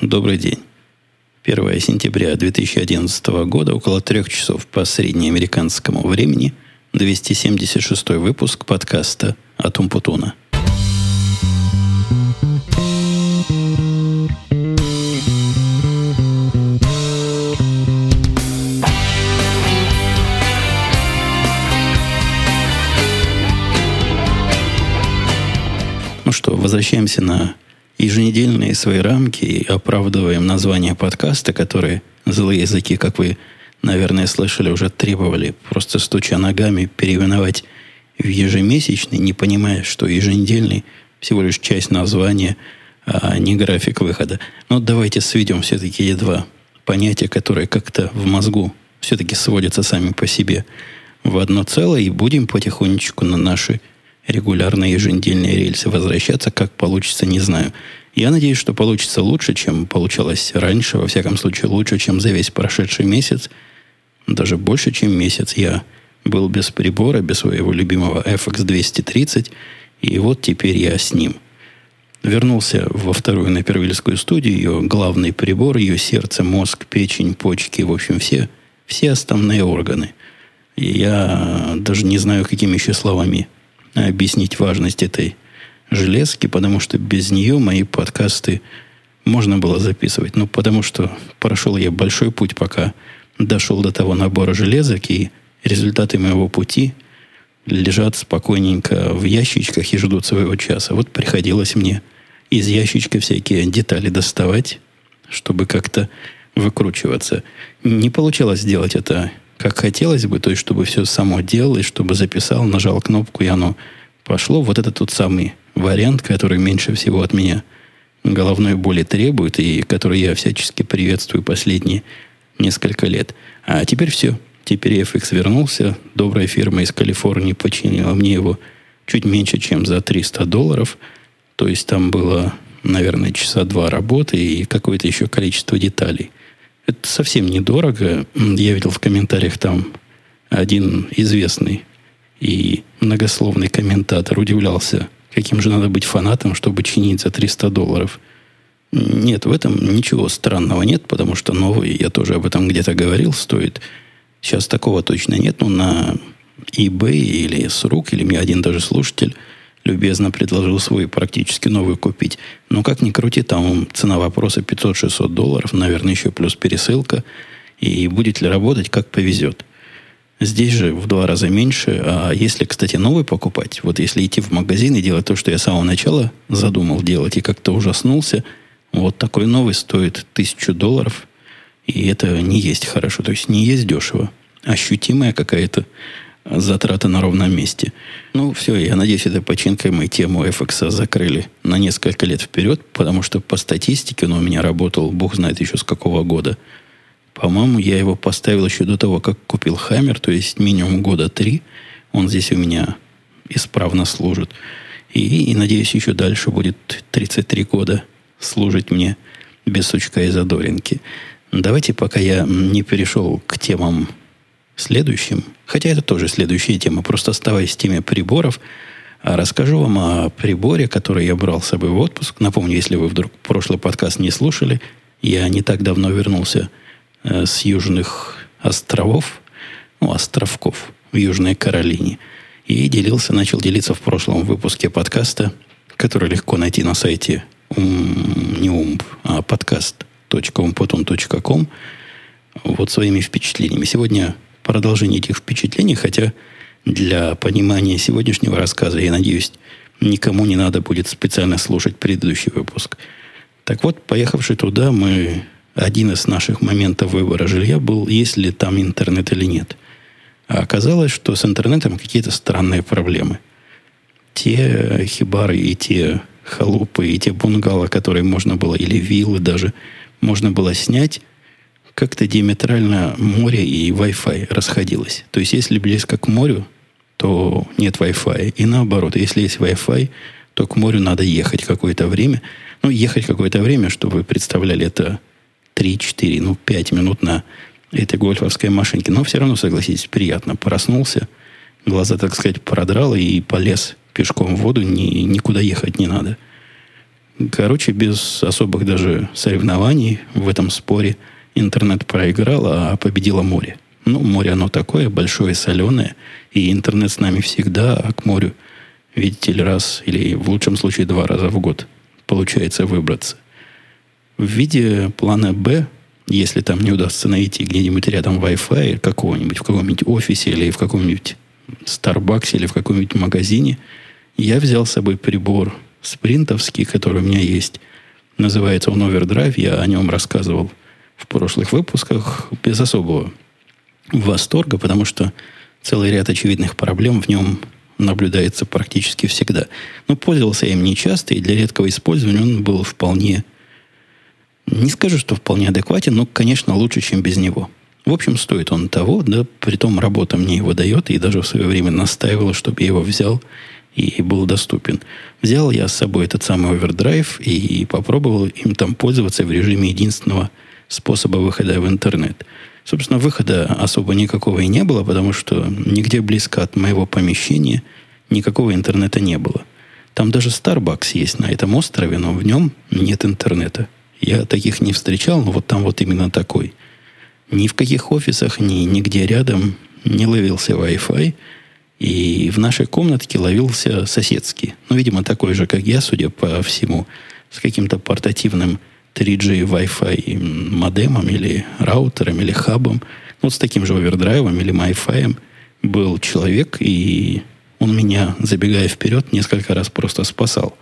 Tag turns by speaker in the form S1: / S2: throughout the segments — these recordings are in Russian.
S1: Добрый день. 1 сентября 2011 года, около трех часов по среднеамериканскому времени, 276 выпуск подкаста от Умпутуна. Ну что, возвращаемся на еженедельные свои рамки и оправдываем название подкаста, которые злые языки, как вы, наверное, слышали, уже требовали, просто стуча ногами, переименовать в ежемесячный, не понимая, что еженедельный всего лишь часть названия, а не график выхода. Но давайте сведем все-таки эти два понятия, которые как-то в мозгу все-таки сводятся сами по себе в одно целое, и будем потихонечку на наши регулярные еженедельные рельсы возвращаться. Как получится, не знаю. Я надеюсь, что получится лучше, чем получалось раньше. Во всяком случае, лучше, чем за весь прошедший месяц. Даже больше, чем месяц я был без прибора, без своего любимого FX230. И вот теперь я с ним. Вернулся во вторую на Первильскую студию. Ее главный прибор, ее сердце, мозг, печень, почки. В общем, все, все основные органы. Я даже не знаю, какими еще словами объяснить важность этой железки, потому что без нее мои подкасты можно было записывать. Ну, потому что прошел я большой путь, пока дошел до того набора железок, и результаты моего пути лежат спокойненько в ящичках и ждут своего часа. Вот приходилось мне из ящичка всякие детали доставать, чтобы как-то выкручиваться. Не получалось сделать это как хотелось бы, то есть чтобы все само делалось, чтобы записал, нажал кнопку, и оно пошло. Вот это тот самый вариант, который меньше всего от меня головной боли требует, и который я всячески приветствую последние несколько лет. А теперь все. Теперь FX вернулся. Добрая фирма из Калифорнии починила мне его чуть меньше, чем за 300 долларов. То есть там было, наверное, часа два работы и какое-то еще количество деталей – это совсем недорого. Я видел в комментариях там один известный и многословный комментатор удивлялся, каким же надо быть фанатом, чтобы чинить за 300 долларов. Нет, в этом ничего странного нет, потому что новый, я тоже об этом где-то говорил, стоит. Сейчас такого точно нет, но на eBay или с рук, или мне один даже слушатель любезно предложил свой практически новый купить. Но как ни крути, там цена вопроса 500-600 долларов, наверное, еще плюс пересылка. И будет ли работать, как повезет. Здесь же в два раза меньше. А если, кстати, новый покупать, вот если идти в магазин и делать то, что я с самого начала задумал делать, и как-то ужаснулся, вот такой новый стоит тысячу долларов, и это не есть хорошо, то есть не есть дешево. Ощутимая какая-то затраты на ровном месте. Ну, все, я надеюсь, этой починкой мы тему FX закрыли на несколько лет вперед, потому что по статистике он у меня работал, бог знает еще с какого года. По-моему, я его поставил еще до того, как купил Хаммер, то есть минимум года три. Он здесь у меня исправно служит. И, и надеюсь, еще дальше будет 33 года служить мне без сучка и задоринки. Давайте, пока я не перешел к темам следующим, хотя это тоже следующая тема, просто оставаясь в теме приборов, а расскажу вам о приборе, который я брал с собой в отпуск. Напомню, если вы вдруг прошлый подкаст не слушали, я не так давно вернулся э, с южных островов, ну, островков в Южной Каролине. И делился, начал делиться в прошлом выпуске подкаста, который легко найти на сайте ум, не умб, а подкаст.умпотун.ком вот своими впечатлениями. Сегодня продолжение этих впечатлений, хотя для понимания сегодняшнего рассказа, я надеюсь, никому не надо будет специально слушать предыдущий выпуск. Так вот, поехавший туда, мы один из наших моментов выбора жилья был, есть ли там интернет или нет. А оказалось, что с интернетом какие-то странные проблемы. Те хибары и те халупы, и те бунгало, которые можно было, или виллы даже, можно было снять, как-то диаметрально море и Wi-Fi расходилось. То есть, если близко к морю, то нет Wi-Fi. И наоборот, если есть Wi-Fi, то к морю надо ехать какое-то время. Ну, ехать какое-то время, чтобы вы представляли, это 3-4, ну, 5 минут на этой гольфовской машинке. Но все равно, согласитесь, приятно. Проснулся, глаза, так сказать, продрал и полез пешком в воду, ни, никуда ехать не надо. Короче, без особых даже соревнований в этом споре интернет проиграл, а победило море. Ну, море оно такое, большое, соленое, и интернет с нами всегда, а к морю, видите ли, раз или в лучшем случае два раза в год получается выбраться. В виде плана «Б», если там не удастся найти где-нибудь рядом Wi-Fi какого-нибудь, в каком-нибудь офисе или в каком-нибудь Starbucks или в каком-нибудь магазине, я взял с собой прибор спринтовский, который у меня есть. Называется он Overdrive. Я о нем рассказывал в прошлых выпусках без особого восторга, потому что целый ряд очевидных проблем в нем наблюдается практически всегда. Но пользовался им нечасто, и для редкого использования он был вполне, не скажу, что вполне адекватен, но, конечно, лучше, чем без него. В общем, стоит он того, да, притом работа мне его дает, и даже в свое время настаивала, чтобы я его взял и был доступен. Взял я с собой этот самый овердрайв и попробовал им там пользоваться в режиме единственного способа выхода в интернет. Собственно, выхода особо никакого и не было, потому что нигде близко от моего помещения никакого интернета не было. Там даже Starbucks есть на этом острове, но в нем нет интернета. Я таких не встречал, но вот там вот именно такой. Ни в каких офисах, ни нигде рядом не ловился Wi-Fi. И в нашей комнатке ловился соседский. Ну, видимо, такой же, как я, судя по всему, с каким-то портативным 3G Wi-Fi модемом или раутером или хабом. Вот с таким же овердрайвом или Wi-Fi был человек, и он меня, забегая вперед, несколько раз просто спасал.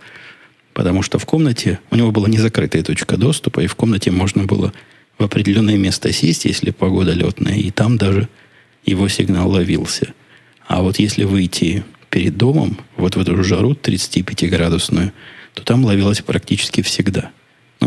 S1: Потому что в комнате у него была незакрытая точка доступа, и в комнате можно было в определенное место сесть, если погода летная, и там даже его сигнал ловился. А вот если выйти перед домом, вот в эту жару 35-градусную, то там ловилось практически всегда –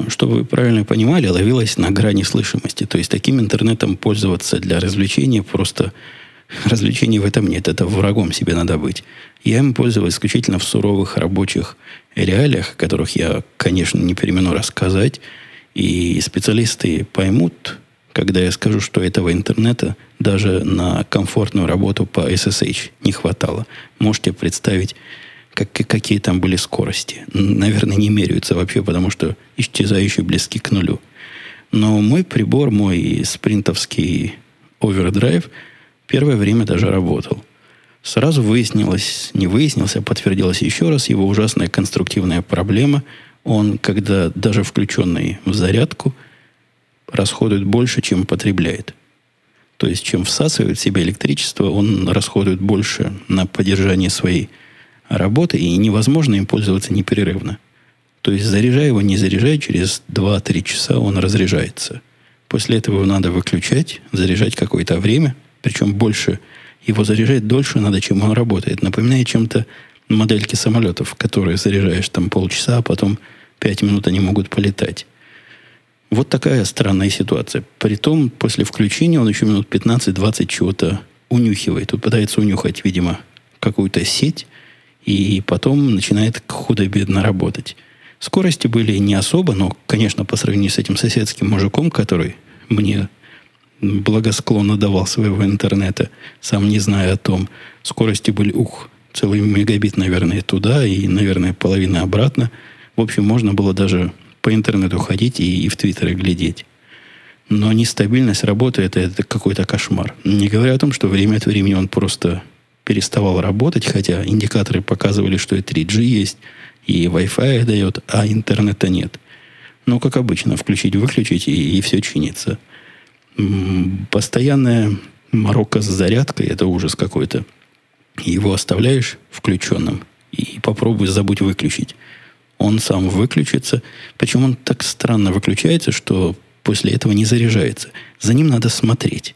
S1: чтобы вы правильно понимали, ловилась на грани слышимости. То есть таким интернетом пользоваться для развлечения просто развлечений в этом нет. Это врагом себе надо быть. Я им пользовался исключительно в суровых рабочих реалиях, о которых я, конечно, не перемену рассказать. И специалисты поймут, когда я скажу, что этого интернета даже на комфортную работу по SSH не хватало. Можете представить как, какие там были скорости. Наверное, не меряются вообще, потому что исчезающие близки к нулю. Но мой прибор, мой спринтовский овердрайв, первое время даже работал. Сразу выяснилось, не выяснилось, а подтвердилось еще раз его ужасная конструктивная проблема. Он, когда даже включенный в зарядку, расходует больше, чем потребляет. То есть, чем всасывает в себя электричество, он расходует больше на поддержание своей работы, и невозможно им пользоваться непрерывно. То есть, заряжая его, не заряжая, через 2-3 часа он разряжается. После этого его надо выключать, заряжать какое-то время, причем больше его заряжать дольше надо, чем он работает. Напоминает чем-то модельки самолетов, которые заряжаешь там полчаса, а потом 5 минут они могут полетать. Вот такая странная ситуация. Притом, после включения он еще минут 15-20 чего-то унюхивает. Тут пытается унюхать, видимо, какую-то сеть, и потом начинает худо-бедно работать. Скорости были не особо, но, конечно, по сравнению с этим соседским мужиком, который мне благосклонно давал своего интернета, сам не зная о том, скорости были, ух, целый мегабит, наверное, туда и, наверное, половина обратно. В общем, можно было даже по интернету ходить и, и в Твиттере глядеть. Но нестабильность работы это, это какой-то кошмар. Не говоря о том, что время от времени он просто переставал работать, хотя индикаторы показывали, что и 3G есть, и Wi-Fi дает, а интернета нет. Но, как обычно, включить-выключить, и, и все чинится. Постоянная морока с зарядкой, это ужас какой-то. Его оставляешь включенным, и попробуй забудь выключить. Он сам выключится. Причем он так странно выключается, что после этого не заряжается. За ним надо смотреть.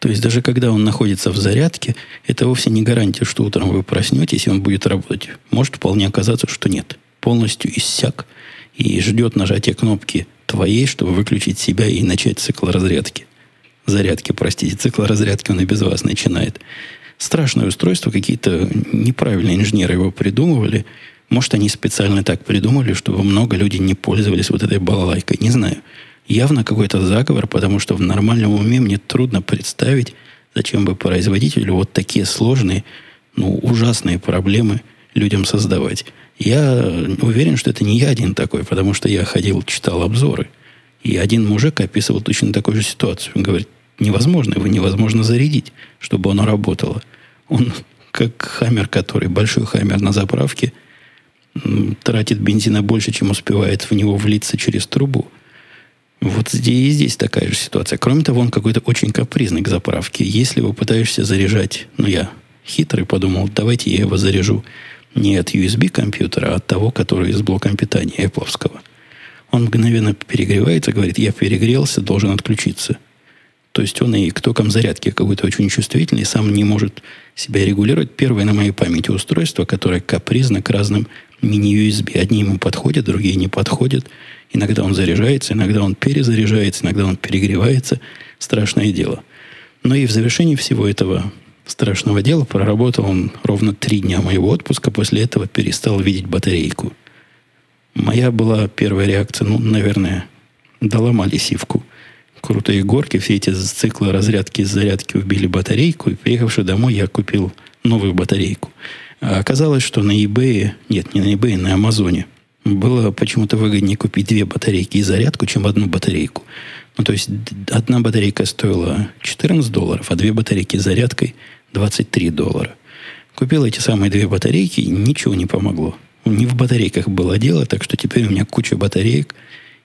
S1: То есть даже когда он находится в зарядке, это вовсе не гарантия, что утром вы проснетесь, и он будет работать. Может вполне оказаться, что нет. Полностью иссяк и ждет нажатия кнопки твоей, чтобы выключить себя и начать цикл разрядки. Зарядки, простите, цикл разрядки он и без вас начинает. Страшное устройство, какие-то неправильные инженеры его придумывали. Может, они специально так придумали, чтобы много людей не пользовались вот этой балалайкой. Не знаю явно какой-то заговор, потому что в нормальном уме мне трудно представить, зачем бы производителю вот такие сложные, ну, ужасные проблемы людям создавать. Я уверен, что это не я один такой, потому что я ходил, читал обзоры. И один мужик описывал точно такую же ситуацию. Он говорит, невозможно, его невозможно зарядить, чтобы оно работало. Он как хаммер, который, большой хаммер на заправке, тратит бензина больше, чем успевает в него влиться через трубу. Вот здесь и здесь такая же ситуация. Кроме того, он какой-то очень капризный к заправке. Если вы пытаешься заряжать, ну я хитрый подумал, давайте я его заряжу не от USB компьютера, а от того, который из блоком питания Apple. Он мгновенно перегревается, говорит, я перегрелся, должен отключиться. То есть он и к токам зарядки какой-то очень чувствительный, сам не может себя регулировать. Первое на моей памяти устройство, которое капризно к разным мини-USB. Одни ему подходят, другие не подходят. Иногда он заряжается, иногда он перезаряжается, иногда он перегревается. Страшное дело. Но и в завершении всего этого страшного дела проработал он ровно три дня моего отпуска. После этого перестал видеть батарейку. Моя была первая реакция, ну, наверное, доломали сивку. Крутые горки, все эти циклы разрядки и зарядки убили батарейку, и приехавший домой я купил новую батарейку. А оказалось, что на eBay, нет, не на eBay, на Амазоне, было почему-то выгоднее купить две батарейки и зарядку, чем одну батарейку. Ну, то есть одна батарейка стоила 14 долларов, а две батарейки с зарядкой 23 доллара. Купил эти самые две батарейки, и ничего не помогло. Не в батарейках было дело, так что теперь у меня куча батареек,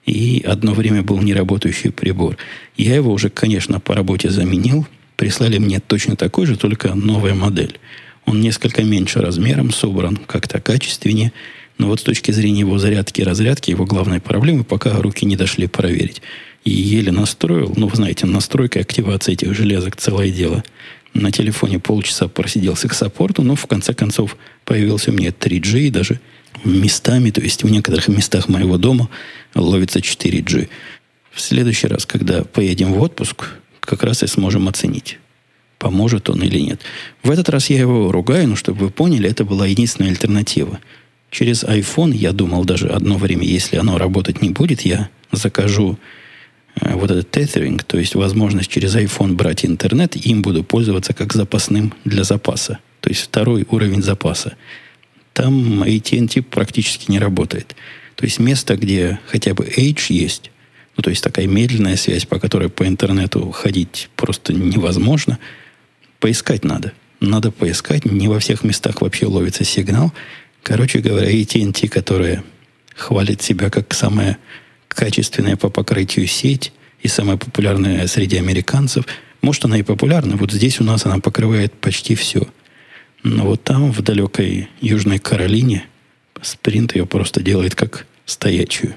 S1: и одно время был неработающий прибор. Я его уже, конечно, по работе заменил. Прислали мне точно такой же, только новая модель. Он несколько меньше размером, собран как-то качественнее. Но вот с точки зрения его зарядки и разрядки, его главной проблемы, пока руки не дошли проверить. И еле настроил, ну, вы знаете, настройка и активация этих железок целое дело. На телефоне полчаса просиделся к саппорту, но в конце концов появился у меня 3G и даже местами, то есть в некоторых местах моего дома ловится 4G. В следующий раз, когда поедем в отпуск, как раз и сможем оценить, поможет он или нет. В этот раз я его ругаю, но чтобы вы поняли, это была единственная альтернатива. Через iPhone я думал даже одно время, если оно работать не будет, я закажу э, вот этот тethering, то есть возможность через iPhone брать интернет, им буду пользоваться как запасным для запаса. То есть второй уровень запаса там AT&T практически не работает. То есть место, где хотя бы H есть, ну, то есть такая медленная связь, по которой по интернету ходить просто невозможно, поискать надо. Надо поискать. Не во всех местах вообще ловится сигнал. Короче говоря, AT&T, которая хвалит себя как самая качественная по покрытию сеть и самая популярная среди американцев, может, она и популярна. Вот здесь у нас она покрывает почти все – но вот там, в далекой Южной Каролине, спринт ее просто делает как стоячую.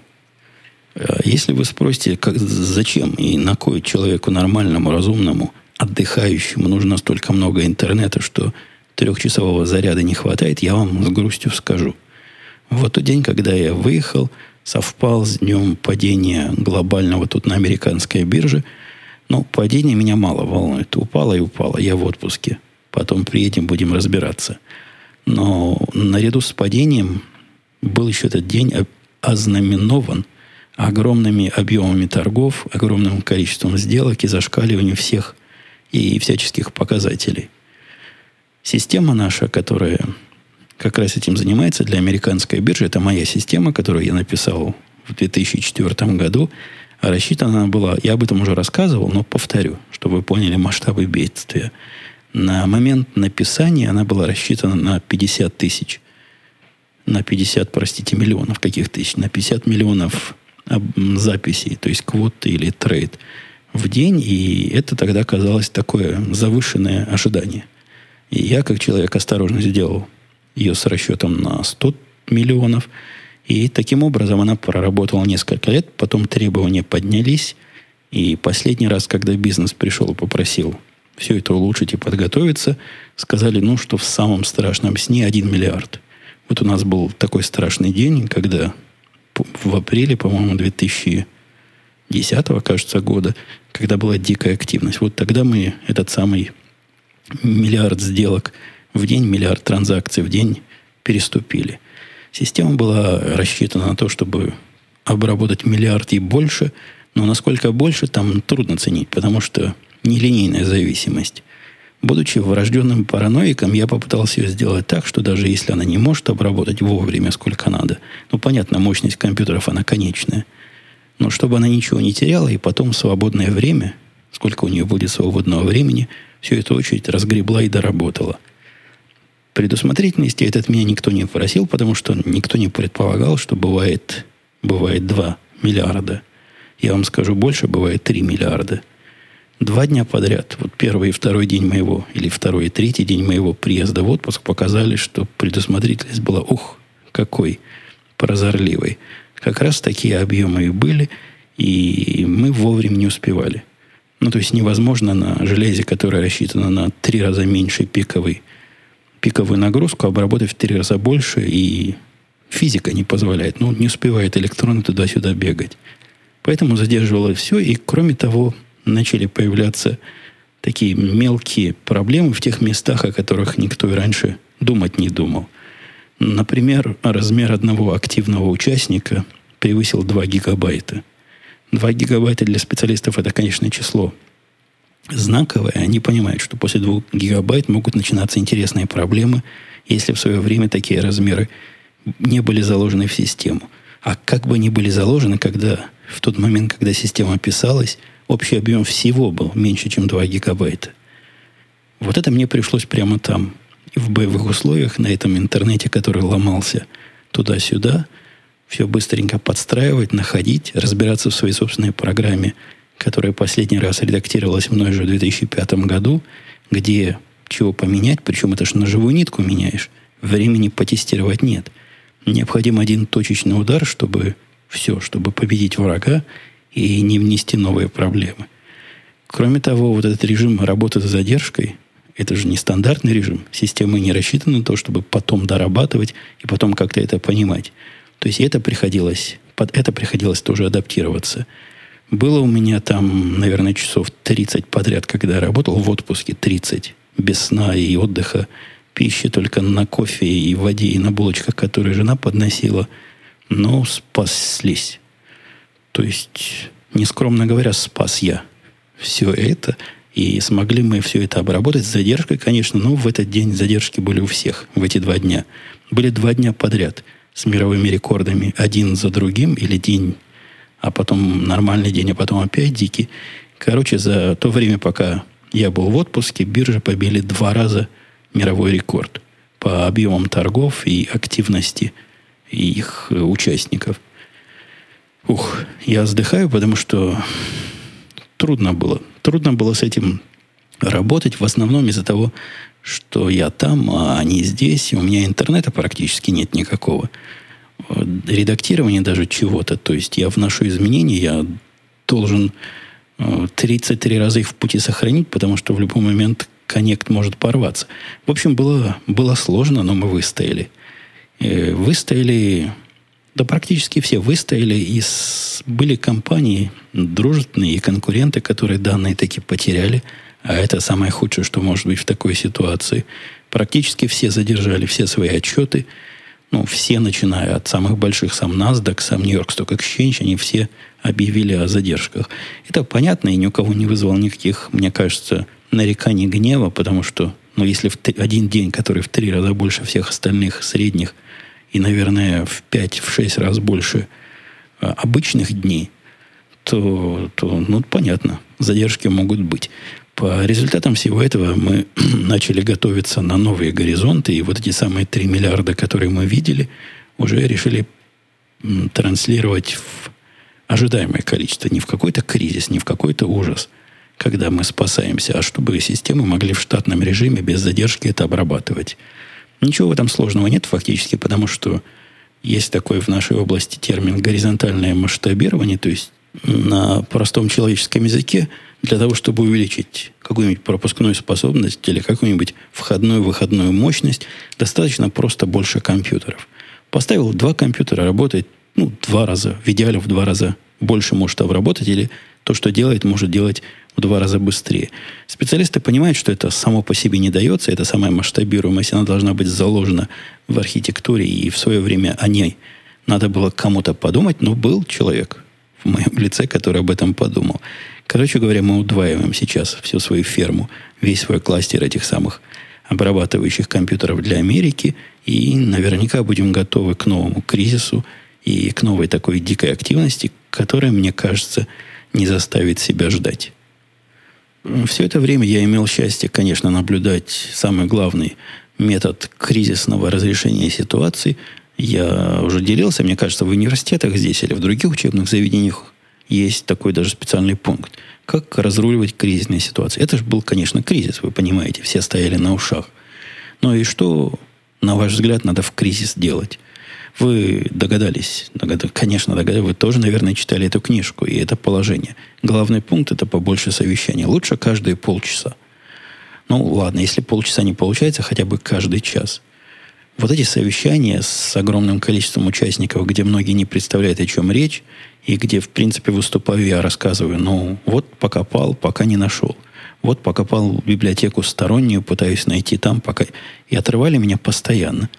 S1: А если вы спросите, как, зачем и на кой человеку нормальному, разумному, отдыхающему нужно столько много интернета, что трехчасового заряда не хватает, я вам с грустью скажу. Вот тот день, когда я выехал, совпал с днем падения глобального тут на американской бирже. Но падение меня мало волнует. Упало и упало. Я в отпуске. Потом приедем, будем разбираться. Но наряду с падением был еще этот день ознаменован огромными объемами торгов, огромным количеством сделок и зашкаливанием всех и всяческих показателей. Система наша, которая как раз этим занимается для американской биржи, это моя система, которую я написал в 2004 году, а рассчитана она была, я об этом уже рассказывал, но повторю, чтобы вы поняли масштабы бедствия – на момент написания она была рассчитана на 50 тысяч. На 50, простите, миллионов каких тысяч. На 50 миллионов записей, то есть квоты или трейд в день. И это тогда казалось такое завышенное ожидание. И я, как человек, осторожно сделал ее с расчетом на 100 миллионов. И таким образом она проработала несколько лет. Потом требования поднялись. И последний раз, когда бизнес пришел и попросил все это улучшить и подготовиться, сказали, ну, что в самом страшном сне 1 миллиард. Вот у нас был такой страшный день, когда в апреле, по-моему, 2010, кажется, года, когда была дикая активность. Вот тогда мы этот самый миллиард сделок в день, миллиард транзакций в день переступили. Система была рассчитана на то, чтобы обработать миллиард и больше, но насколько больше, там трудно ценить, потому что нелинейная зависимость. Будучи врожденным параноиком, я попытался ее сделать так, что даже если она не может обработать вовремя, сколько надо, ну, понятно, мощность компьютеров, она конечная, но чтобы она ничего не теряла, и потом свободное время, сколько у нее будет свободного времени, всю эту очередь разгребла и доработала. Предусмотрительности этот меня никто не просил, потому что никто не предполагал, что бывает, бывает 2 миллиарда. Я вам скажу больше, бывает 3 миллиарда – Два дня подряд, вот первый и второй день моего, или второй и третий день моего приезда в отпуск показали, что предусмотрительность была, ух, какой прозорливой. Как раз такие объемы и были, и мы вовремя не успевали. Ну, то есть невозможно на железе, которое рассчитано на три раза меньше пиковый, пиковую нагрузку, обработать в три раза больше, и физика не позволяет. Ну, не успевает электроны туда-сюда бегать. Поэтому задерживало все, и кроме того, начали появляться такие мелкие проблемы в тех местах, о которых никто и раньше думать не думал. Например, размер одного активного участника превысил 2 гигабайта. 2 гигабайта для специалистов это, конечно, число знаковое. Они понимают, что после 2 гигабайт могут начинаться интересные проблемы, если в свое время такие размеры не были заложены в систему. А как бы они были заложены, когда в тот момент, когда система писалась, общий объем всего был меньше, чем 2 гигабайта. Вот это мне пришлось прямо там, в боевых условиях, на этом интернете, который ломался туда-сюда, все быстренько подстраивать, находить, разбираться в своей собственной программе, которая последний раз редактировалась мной же в 2005 году, где чего поменять, причем это же на живую нитку меняешь, времени потестировать нет. Необходим один точечный удар, чтобы все, чтобы победить врага и не внести новые проблемы. Кроме того, вот этот режим работы с задержкой, это же не стандартный режим. Система не рассчитана на то, чтобы потом дорабатывать и потом как-то это понимать. То есть это приходилось, под это приходилось тоже адаптироваться. Было у меня там, наверное, часов 30 подряд, когда я работал в отпуске, 30, без сна и отдыха, пищи только на кофе и воде, и на булочках, которые жена подносила. Но спаслись. То есть, нескромно говоря, спас я все это. И смогли мы все это обработать с задержкой, конечно, но в этот день задержки были у всех, в эти два дня. Были два дня подряд с мировыми рекордами, один за другим, или день, а потом нормальный день, а потом опять дикий. Короче, за то время, пока я был в отпуске, биржи побили два раза мировой рекорд по объемам торгов и активности их участников – Ух, я вздыхаю, потому что трудно было. Трудно было с этим работать, в основном из-за того, что я там, а они здесь, и у меня интернета практически нет никакого. Редактирование даже чего-то. То есть я вношу изменения, я должен 33 э, раза их в пути сохранить, потому что в любой момент коннект может порваться. В общем, было, было сложно, но мы выстояли. Э, выстояли да практически все выстояли, и были компании дружественные и конкуренты, которые данные таки потеряли, а это самое худшее, что может быть в такой ситуации. Практически все задержали все свои отчеты, ну, все, начиная от самых больших, сам NASDAQ, сам York Stock Exchange, они все объявили о задержках. Это понятно и ни у кого не вызвало никаких, мне кажется, нареканий гнева, потому что, ну, если в один день, который в три раза больше всех остальных средних – и, наверное, в 5-6 раз больше а, обычных дней, то, то, ну, понятно, задержки могут быть. По результатам всего этого мы начали готовиться на новые горизонты, и вот эти самые 3 миллиарда, которые мы видели, уже решили транслировать в ожидаемое количество, не в какой-то кризис, не в какой-то ужас, когда мы спасаемся, а чтобы системы могли в штатном режиме без задержки это обрабатывать. Ничего в этом сложного нет фактически, потому что есть такой в нашей области термин горизонтальное масштабирование, то есть на простом человеческом языке для того, чтобы увеличить какую-нибудь пропускную способность или какую-нибудь входную выходную мощность, достаточно просто больше компьютеров. Поставил два компьютера, работает ну, два раза, в идеале в два раза больше может обработать, или то, что делает, может делать в два раза быстрее. Специалисты понимают, что это само по себе не дается, это самая масштабируемость, она должна быть заложена в архитектуре, и в свое время о ней надо было кому-то подумать, но был человек в моем лице, который об этом подумал. Короче говоря, мы удваиваем сейчас всю свою ферму, весь свой кластер этих самых обрабатывающих компьютеров для Америки, и наверняка будем готовы к новому кризису и к новой такой дикой активности, которая, мне кажется, не заставит себя ждать. Все это время я имел счастье, конечно, наблюдать самый главный метод кризисного разрешения ситуации. Я уже делился, мне кажется, в университетах здесь или в других учебных заведениях есть такой даже специальный пункт. Как разруливать кризисные ситуации. Это же был, конечно, кризис, вы понимаете, все стояли на ушах. Но и что, на ваш взгляд, надо в кризис делать? Вы догадались, догад... конечно, догадались, вы тоже, наверное, читали эту книжку и это положение. Главный пункт – это побольше совещаний. Лучше каждые полчаса. Ну, ладно, если полчаса не получается, хотя бы каждый час. Вот эти совещания с огромным количеством участников, где многие не представляют, о чем речь, и где, в принципе, выступаю я, рассказываю, ну, вот покопал, пока не нашел. Вот покопал библиотеку стороннюю, пытаюсь найти там, пока... И отрывали меня постоянно.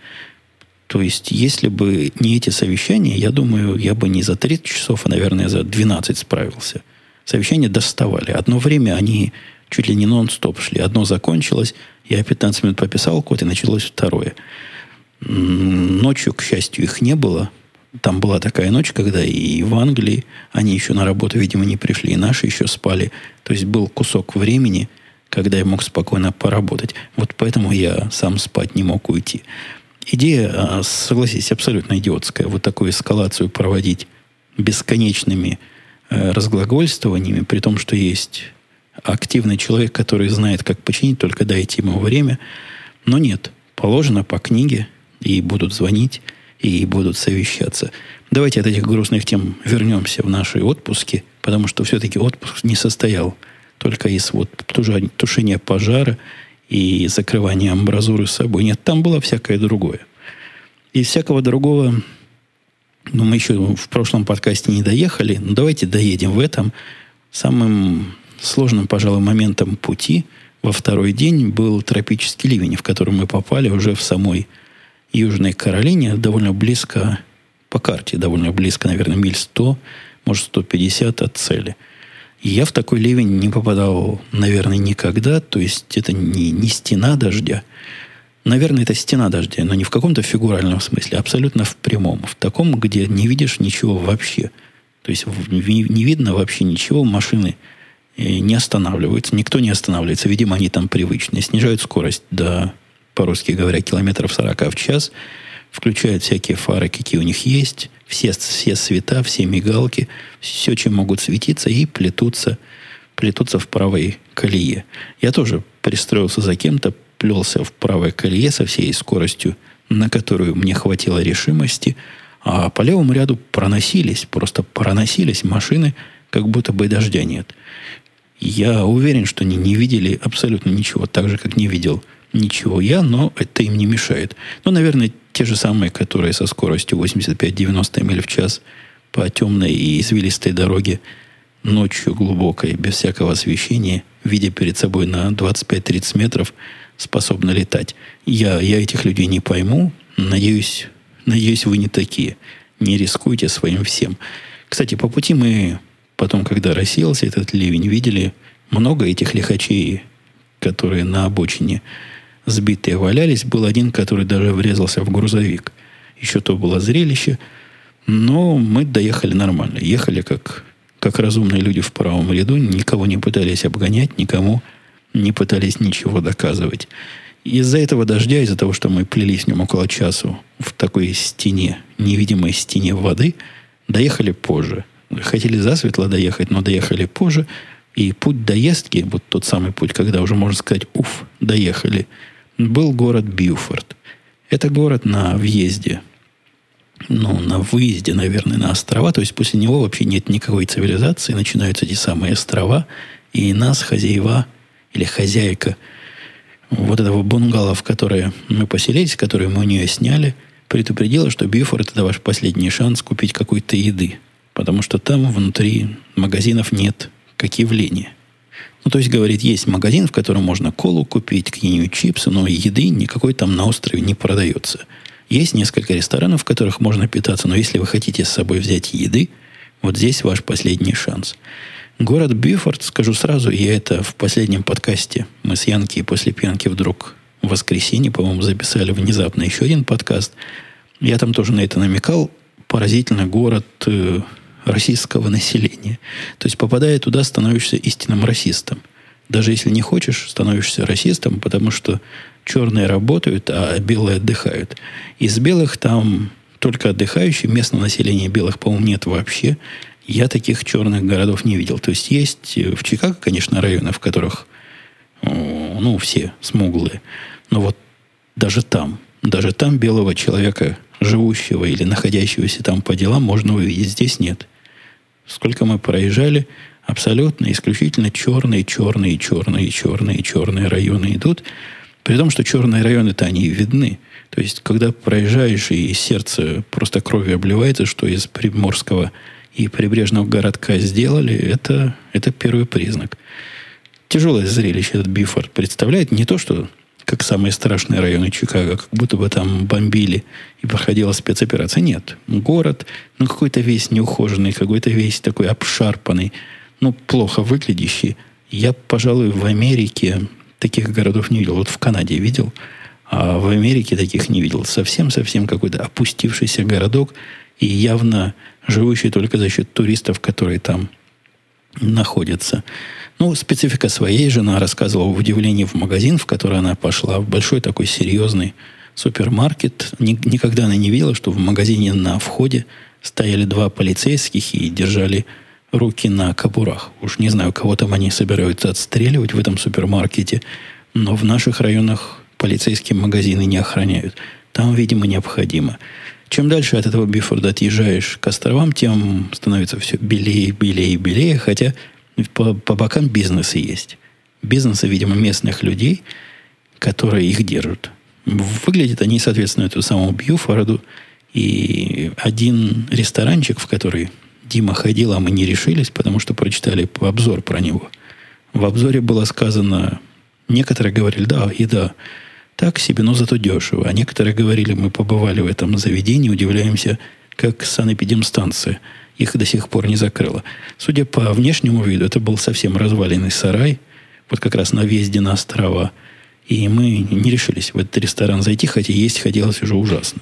S1: То есть, если бы не эти совещания, я думаю, я бы не за 30 часов, а, наверное, за 12 справился. Совещания доставали. Одно время они чуть ли не нон-стоп шли. Одно закончилось, я 15 минут пописал код, и началось второе. Ночью, к счастью, их не было. Там была такая ночь, когда и в Англии они еще на работу, видимо, не пришли, и наши еще спали. То есть был кусок времени, когда я мог спокойно поработать. Вот поэтому я сам спать не мог уйти. Идея, а, согласитесь, абсолютно идиотская. Вот такую эскалацию проводить бесконечными э, разглагольствованиями, при том, что есть активный человек, который знает, как починить, только дайте ему время. Но нет, положено по книге, и будут звонить, и будут совещаться. Давайте от этих грустных тем вернемся в наши отпуски, потому что все-таки отпуск не состоял только из вот тушения пожара и закрывание амбразуры с собой. Нет, там было всякое другое. Из всякого другого, ну, мы еще в прошлом подкасте не доехали, но давайте доедем в этом. Самым сложным, пожалуй, моментом пути во второй день был тропический ливень, в который мы попали уже в самой Южной Каролине, довольно близко по карте, довольно близко, наверное, миль 100, может, 150 от цели – я в такой ливень не попадал, наверное, никогда. То есть это не, не стена дождя. Наверное, это стена дождя, но не в каком-то фигуральном смысле, а абсолютно в прямом. В таком, где не видишь ничего вообще. То есть не видно вообще ничего, машины э, не останавливаются, никто не останавливается. Видимо, они там привычные. Снижают скорость до, по-русски говоря, километров 40 в час – включают всякие фары, какие у них есть, все, все света, все мигалки, все, чем могут светиться, и плетутся, плетутся в правой колее. Я тоже пристроился за кем-то, плелся в правой колее со всей скоростью, на которую мне хватило решимости, а по левому ряду проносились, просто проносились машины, как будто бы дождя нет. Я уверен, что они не видели абсолютно ничего, так же, как не видел ничего я, но это им не мешает. Ну, наверное, те же самые, которые со скоростью 85-90 миль в час по темной и извилистой дороге ночью глубокой, без всякого освещения, видя перед собой на 25-30 метров, способны летать. Я, я этих людей не пойму. Надеюсь, надеюсь, вы не такие. Не рискуйте своим всем. Кстати, по пути мы потом, когда рассеялся этот ливень, видели много этих лихачей, которые на обочине сбитые валялись. Был один, который даже врезался в грузовик. Еще то было зрелище. Но мы доехали нормально. Ехали как, как разумные люди в правом ряду. Никого не пытались обгонять, никому не пытались ничего доказывать. Из-за этого дождя, из-за того, что мы плелись в нем около часу в такой стене, невидимой стене воды, доехали позже. Хотели засветло доехать, но доехали позже. И путь доездки, вот тот самый путь, когда уже можно сказать, уф, доехали – был город Бьюфорд. Это город на въезде, ну, на выезде, наверное, на острова. То есть после него вообще нет никакой цивилизации. Начинаются эти самые острова. И нас, хозяева или хозяйка вот этого бунгало, в которое мы поселились, которое мы у нее сняли, предупредила, что Бьюфорд – это ваш последний шанс купить какой-то еды. Потому что там внутри магазинов нет как явления. Ну, то есть, говорит, есть магазин, в котором можно колу купить, какие-нибудь чипсы, но еды никакой там на острове не продается. Есть несколько ресторанов, в которых можно питаться, но если вы хотите с собой взять еды, вот здесь ваш последний шанс. Город Бифорд, скажу сразу, я это в последнем подкасте, мы с Янки после пьянки вдруг в воскресенье, по-моему, записали внезапно еще один подкаст. Я там тоже на это намекал. Поразительно город э, российского населения. То есть, попадая туда, становишься истинным расистом. Даже если не хочешь, становишься расистом, потому что черные работают, а белые отдыхают. Из белых там только отдыхающие, местное население белых, по-моему, нет вообще. Я таких черных городов не видел. То есть есть в Чикаго, конечно, районы, в которых ну, все смуглые. Но вот даже там, даже там белого человека, живущего или находящегося там по делам, можно увидеть. Здесь нет. Сколько мы проезжали, абсолютно, исключительно черные, черные, черные, черные, черные районы идут. При том, что черные районы-то они видны. То есть, когда проезжаешь, и сердце просто кровью обливается, что из Приморского и прибрежного городка сделали, это, это первый признак. Тяжелое зрелище этот Бифорд представляет. Не то, что как самые страшные районы Чикаго, как будто бы там бомбили и проходила спецоперация. Нет. Город, ну, какой-то весь неухоженный, какой-то весь такой обшарпанный, ну, плохо выглядящий. Я, пожалуй, в Америке таких городов не видел. Вот в Канаде видел, а в Америке таких не видел. Совсем-совсем какой-то опустившийся городок и явно живущий только за счет туристов, которые там находятся. Ну, специфика своей жена рассказывала в удивлении в магазин, в который она пошла, в большой такой серьезный супермаркет. Никогда она не видела, что в магазине на входе стояли два полицейских и держали руки на кобурах. Уж не знаю, кого там они собираются отстреливать в этом супермаркете, но в наших районах полицейские магазины не охраняют. Там, видимо, необходимо. Чем дальше от этого Бифорда отъезжаешь к островам, тем становится все белее, белее, белее, хотя по, по бокам бизнесы есть. Бизнесы, видимо, местных людей, которые их держат. Выглядят они, соответственно, эту самую Бьюфорду. И один ресторанчик, в который Дима ходил, а мы не решились, потому что прочитали обзор про него. В обзоре было сказано, некоторые говорили, да, еда так себе, но зато дешево. А некоторые говорили, мы побывали в этом заведении, удивляемся, как санэпидемстанция их до сих пор не закрыла. Судя по внешнему виду, это был совсем разваленный сарай, вот как раз на въезде на острова. И мы не решились в этот ресторан зайти, хотя есть хотелось уже ужасно.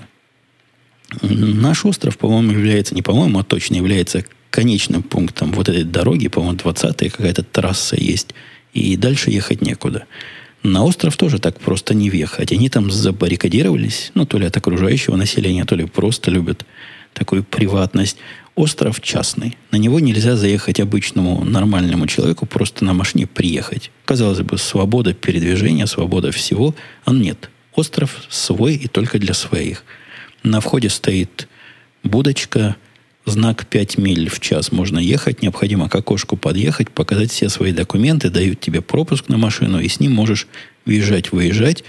S1: Наш остров, по-моему, является, не по-моему, а точно является конечным пунктом вот этой дороги, по-моему, 20-я какая-то трасса есть, и дальше ехать некуда. На остров тоже так просто не въехать. Они там забаррикадировались, ну, то ли от окружающего населения, то ли просто любят такую приватность. Остров частный. На него нельзя заехать обычному нормальному человеку, просто на машине приехать. Казалось бы, свобода передвижения, свобода всего, а нет. Остров свой и только для своих – на входе стоит будочка, знак 5 миль в час можно ехать, необходимо к окошку подъехать, показать все свои документы, дают тебе пропуск на машину, и с ним можешь въезжать, выезжать.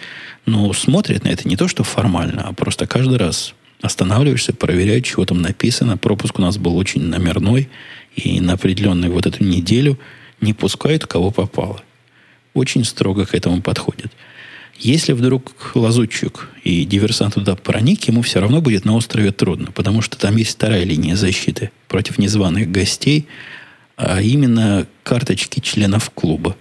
S1: Но смотрят на это не то, что формально, а просто каждый раз останавливаешься, проверяют, чего там написано. Пропуск у нас был очень номерной, и на определенную вот эту неделю не пускают, кого попало. Очень строго к этому подходят. Если вдруг лазутчик и диверсант туда проник, ему все равно будет на острове трудно, потому что там есть вторая линия защиты против незваных гостей, а именно карточки членов клуба.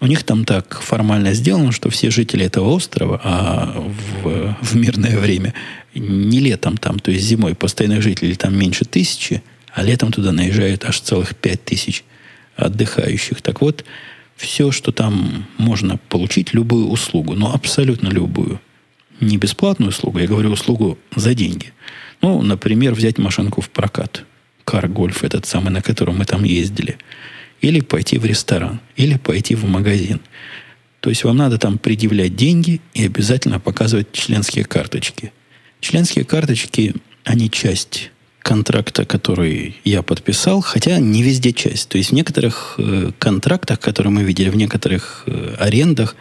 S1: У них там так формально сделано, что все жители этого острова, а в, в мирное время, не летом там, то есть зимой постоянных жителей там меньше тысячи, а летом туда наезжают аж целых пять тысяч отдыхающих. Так вот, все, что там можно получить, любую услугу, но абсолютно любую. Не бесплатную услугу, я говорю услугу за деньги. Ну, например, взять машинку в прокат. Кар-гольф этот самый, на котором мы там ездили. Или пойти в ресторан, или пойти в магазин. То есть вам надо там предъявлять деньги и обязательно показывать членские карточки. Членские карточки, они часть контракта, который я подписал, хотя не везде часть. То есть в некоторых э, контрактах, которые мы видели, в некоторых э, арендах,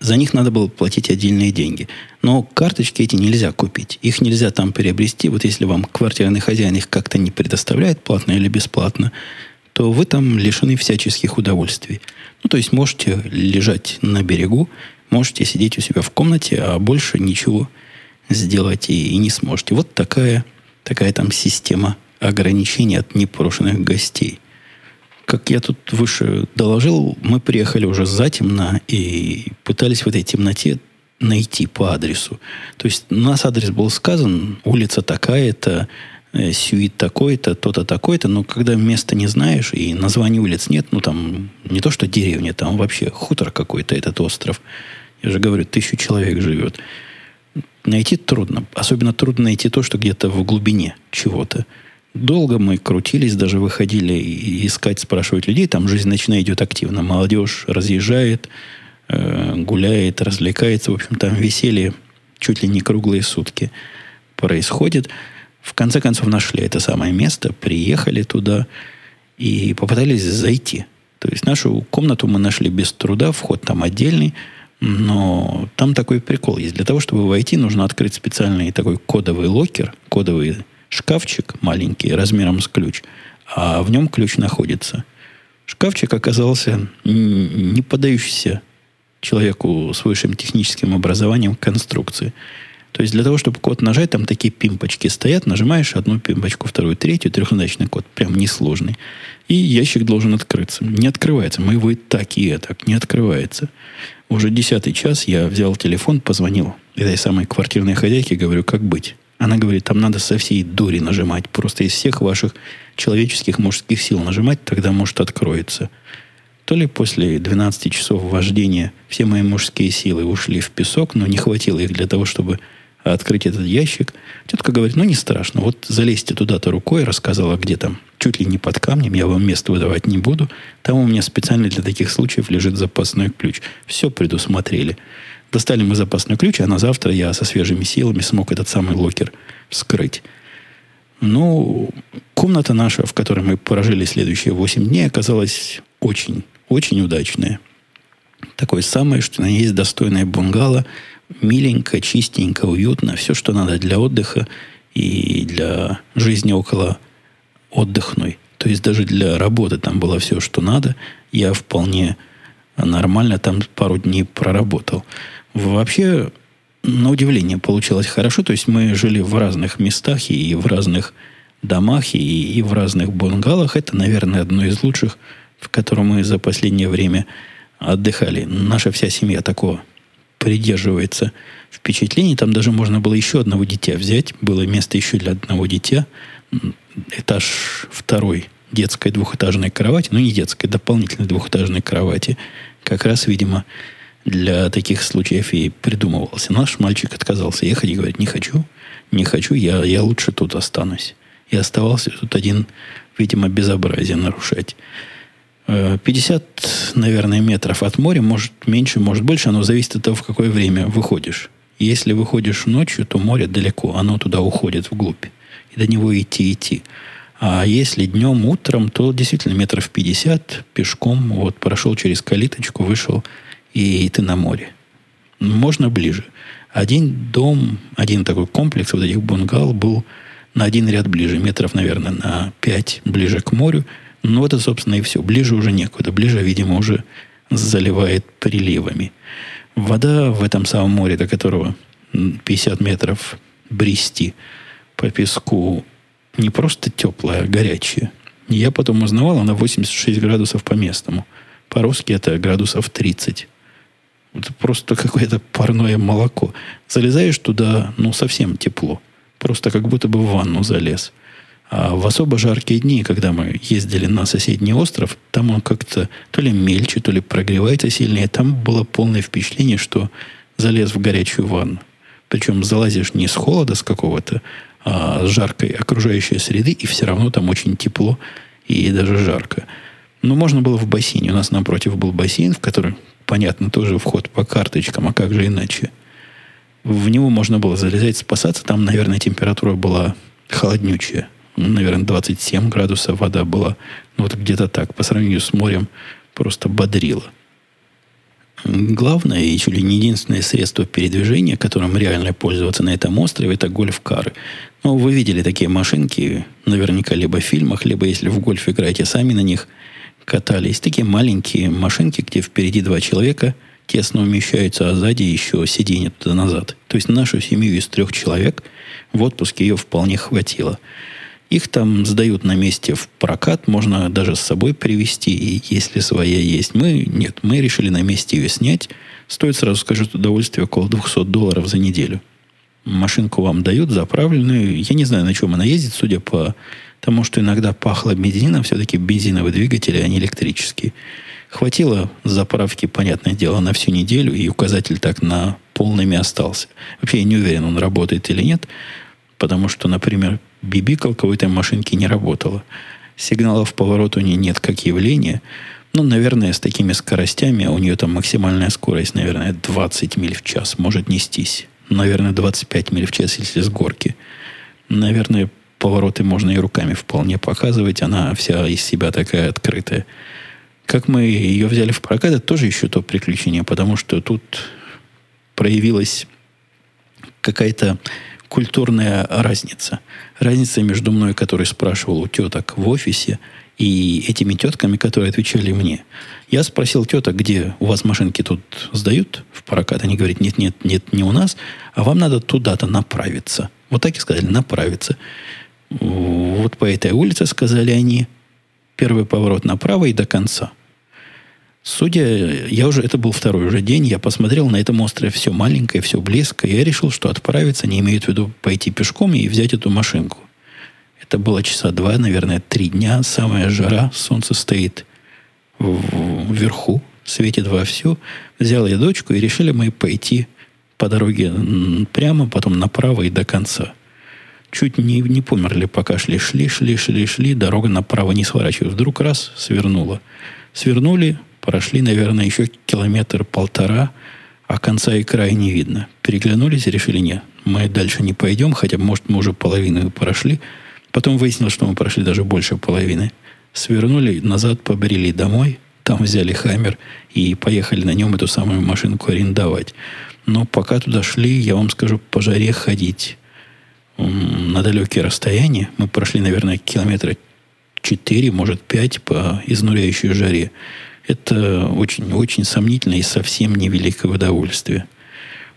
S1: за них надо было платить отдельные деньги. Но карточки эти нельзя купить. Их нельзя там приобрести. Вот если вам квартирный хозяин их как-то не предоставляет, платно или бесплатно, то вы там лишены всяческих удовольствий. Ну, то есть можете лежать на берегу, можете сидеть у себя в комнате, а больше ничего сделать и, и не сможете. Вот такая такая там система ограничений от непрошенных гостей. как я тут выше доложил, мы приехали уже затемно и пытались в этой темноте найти по адресу. То есть у нас адрес был сказан, улица такая-то, э, сюит такой-то, то-то такой-то, но когда место не знаешь и названия улиц нет, ну там не то что деревня, там вообще хутор какой-то этот остров. Я же говорю, тысячу человек живет. Найти трудно. Особенно трудно найти то, что где-то в глубине чего-то. Долго мы крутились, даже выходили искать, спрашивать людей. Там жизнь ночная идет активно. Молодежь разъезжает, э, гуляет, развлекается. В общем, там веселье чуть ли не круглые сутки происходит. В конце концов нашли это самое место, приехали туда и попытались зайти. То есть нашу комнату мы нашли без труда, вход там отдельный, но там такой прикол есть. Для того, чтобы войти, нужно открыть специальный такой кодовый локер, кодовый шкафчик маленький, размером с ключ, а в нем ключ находится. Шкафчик оказался не поддающийся человеку с высшим техническим образованием конструкции. То есть для того, чтобы код нажать, там такие пимпочки стоят, нажимаешь одну пимпочку, вторую, третью, трехзначный код, прям несложный. И ящик должен открыться. Не открывается. Мы его и так, и так. Не открывается. Уже десятый час я взял телефон, позвонил этой самой квартирной хозяйке, говорю, как быть. Она говорит, там надо со всей дури нажимать. Просто из всех ваших человеческих мужских сил нажимать, тогда, может, откроется. То ли после 12 часов вождения все мои мужские силы ушли в песок, но не хватило их для того, чтобы открыть этот ящик. Тетка говорит, ну не страшно, вот залезьте туда-то рукой, рассказала, где там, чуть ли не под камнем, я вам место выдавать не буду. Там у меня специально для таких случаев лежит запасной ключ. Все предусмотрели. Достали мы запасной ключ, а на завтра я со свежими силами смог этот самый локер вскрыть. Ну, комната наша, в которой мы прожили следующие 8 дней, оказалась очень, очень удачная. Такое самое, что на ней есть достойное бунгало – миленько, чистенько, уютно. Все, что надо для отдыха и для жизни около отдыхной. То есть даже для работы там было все, что надо. Я вполне нормально там пару дней проработал. Вообще, на удивление, получилось хорошо. То есть мы жили в разных местах и в разных домах, и, и в разных bunгалах. Это, наверное, одно из лучших, в котором мы за последнее время отдыхали. Наша вся семья такого придерживается впечатлений. Там даже можно было еще одного дитя взять. Было место еще для одного дитя. Этаж второй детской двухэтажной кровати. Ну, не детской, дополнительной двухэтажной кровати. Как раз, видимо, для таких случаев и придумывался. Наш мальчик отказался ехать и говорит, не хочу, не хочу, я, я лучше тут останусь. И оставался тут один, видимо, безобразие нарушать. 50, э, наверное, метров от моря, может меньше, может больше, оно зависит от того, в какое время выходишь. Если выходишь ночью, то море далеко, оно туда уходит вглубь. И до него идти, идти. А если днем, утром, то действительно метров 50 пешком вот прошел через калиточку, вышел, и ты на море. Можно ближе. Один дом, один такой комплекс вот этих бунгал был на один ряд ближе, метров, наверное, на 5 ближе к морю – ну, это, собственно, и все. Ближе уже некуда. Ближе, видимо, уже заливает приливами. Вода в этом самом море, до которого 50 метров брести по песку, не просто теплая, а горячая. Я потом узнавал, она 86 градусов по местному. По-русски это градусов 30. Это просто какое-то парное молоко. Залезаешь туда, ну, совсем тепло. Просто как будто бы в ванну залез. А в особо жаркие дни, когда мы ездили на соседний остров, там он как-то то ли мельче, то ли прогревается сильнее. Там было полное впечатление, что залез в горячую ванну. Причем залазишь не с холода с какого-то, а с жаркой окружающей среды, и все равно там очень тепло и даже жарко. Но можно было в бассейне. У нас напротив был бассейн, в который, понятно, тоже вход по карточкам, а как же иначе. В него можно было залезать, спасаться. Там, наверное, температура была холоднючая наверное, 27 градусов вода была. Ну, вот где-то так. По сравнению с морем просто бодрило. Главное и чуть ли не единственное средство передвижения, которым реально пользоваться на этом острове, это гольф-кары. Ну, вы видели такие машинки, наверняка, либо в фильмах, либо если в гольф играете, сами на них катались. Такие маленькие машинки, где впереди два человека тесно умещаются, а сзади еще сиденье туда-назад. То есть нашу семью из трех человек в отпуске ее вполне хватило. Их там сдают на месте в прокат, можно даже с собой привезти, и если своя есть. Мы, нет, мы решили на месте ее снять. Стоит, сразу скажу, удовольствие около 200 долларов за неделю. Машинку вам дают заправленную. Я не знаю, на чем она ездит, судя по тому, что иногда пахло бензином. Все-таки бензиновые двигатели, они электрические. Хватило заправки, понятное дело, на всю неделю, и указатель так на полными остался. Вообще я не уверен, он работает или нет, потому что, например, бибикалка у этой машинки не работала. Сигналов поворота у нее нет как явления. Ну, наверное, с такими скоростями, у нее там максимальная скорость, наверное, 20 миль в час может нестись. Наверное, 25 миль в час, если с горки. Наверное, повороты можно и руками вполне показывать. Она вся из себя такая открытая. Как мы ее взяли в прокат, это тоже еще то приключение, потому что тут проявилась какая-то культурная разница. Разница между мной, который спрашивал у теток в офисе, и этими тетками, которые отвечали мне. Я спросил теток, где у вас машинки тут сдают в прокат. Они говорят, нет, нет, нет, не у нас, а вам надо туда-то направиться. Вот так и сказали, направиться. Вот по этой улице, сказали они, первый поворот направо и до конца. Судя, я уже, это был второй уже день, я посмотрел на этом острове все маленькое, все близко, и я решил, что отправиться не имеет в виду пойти пешком и взять эту машинку. Это было часа два, наверное, три дня, самая жара, солнце стоит вверху, светит вовсю. Взял я дочку, и решили мы пойти по дороге прямо, потом направо и до конца. Чуть не, не померли, пока шли, шли, шли, шли, шли, дорога направо не сворачивает. Вдруг раз, свернула. Свернули, Прошли, наверное, еще километр-полтора, а конца и края не видно. Переглянулись и решили, нет, мы дальше не пойдем, хотя, может, мы уже половину прошли. Потом выяснилось, что мы прошли даже больше половины. Свернули, назад побрели домой, там взяли хаммер и поехали на нем эту самую машинку арендовать. Но пока туда шли, я вам скажу, по жаре ходить на далекие расстояния. Мы прошли, наверное, километра 4, может, 5 по изнуряющей жаре. Это очень-очень сомнительно и совсем невеликое удовольствие.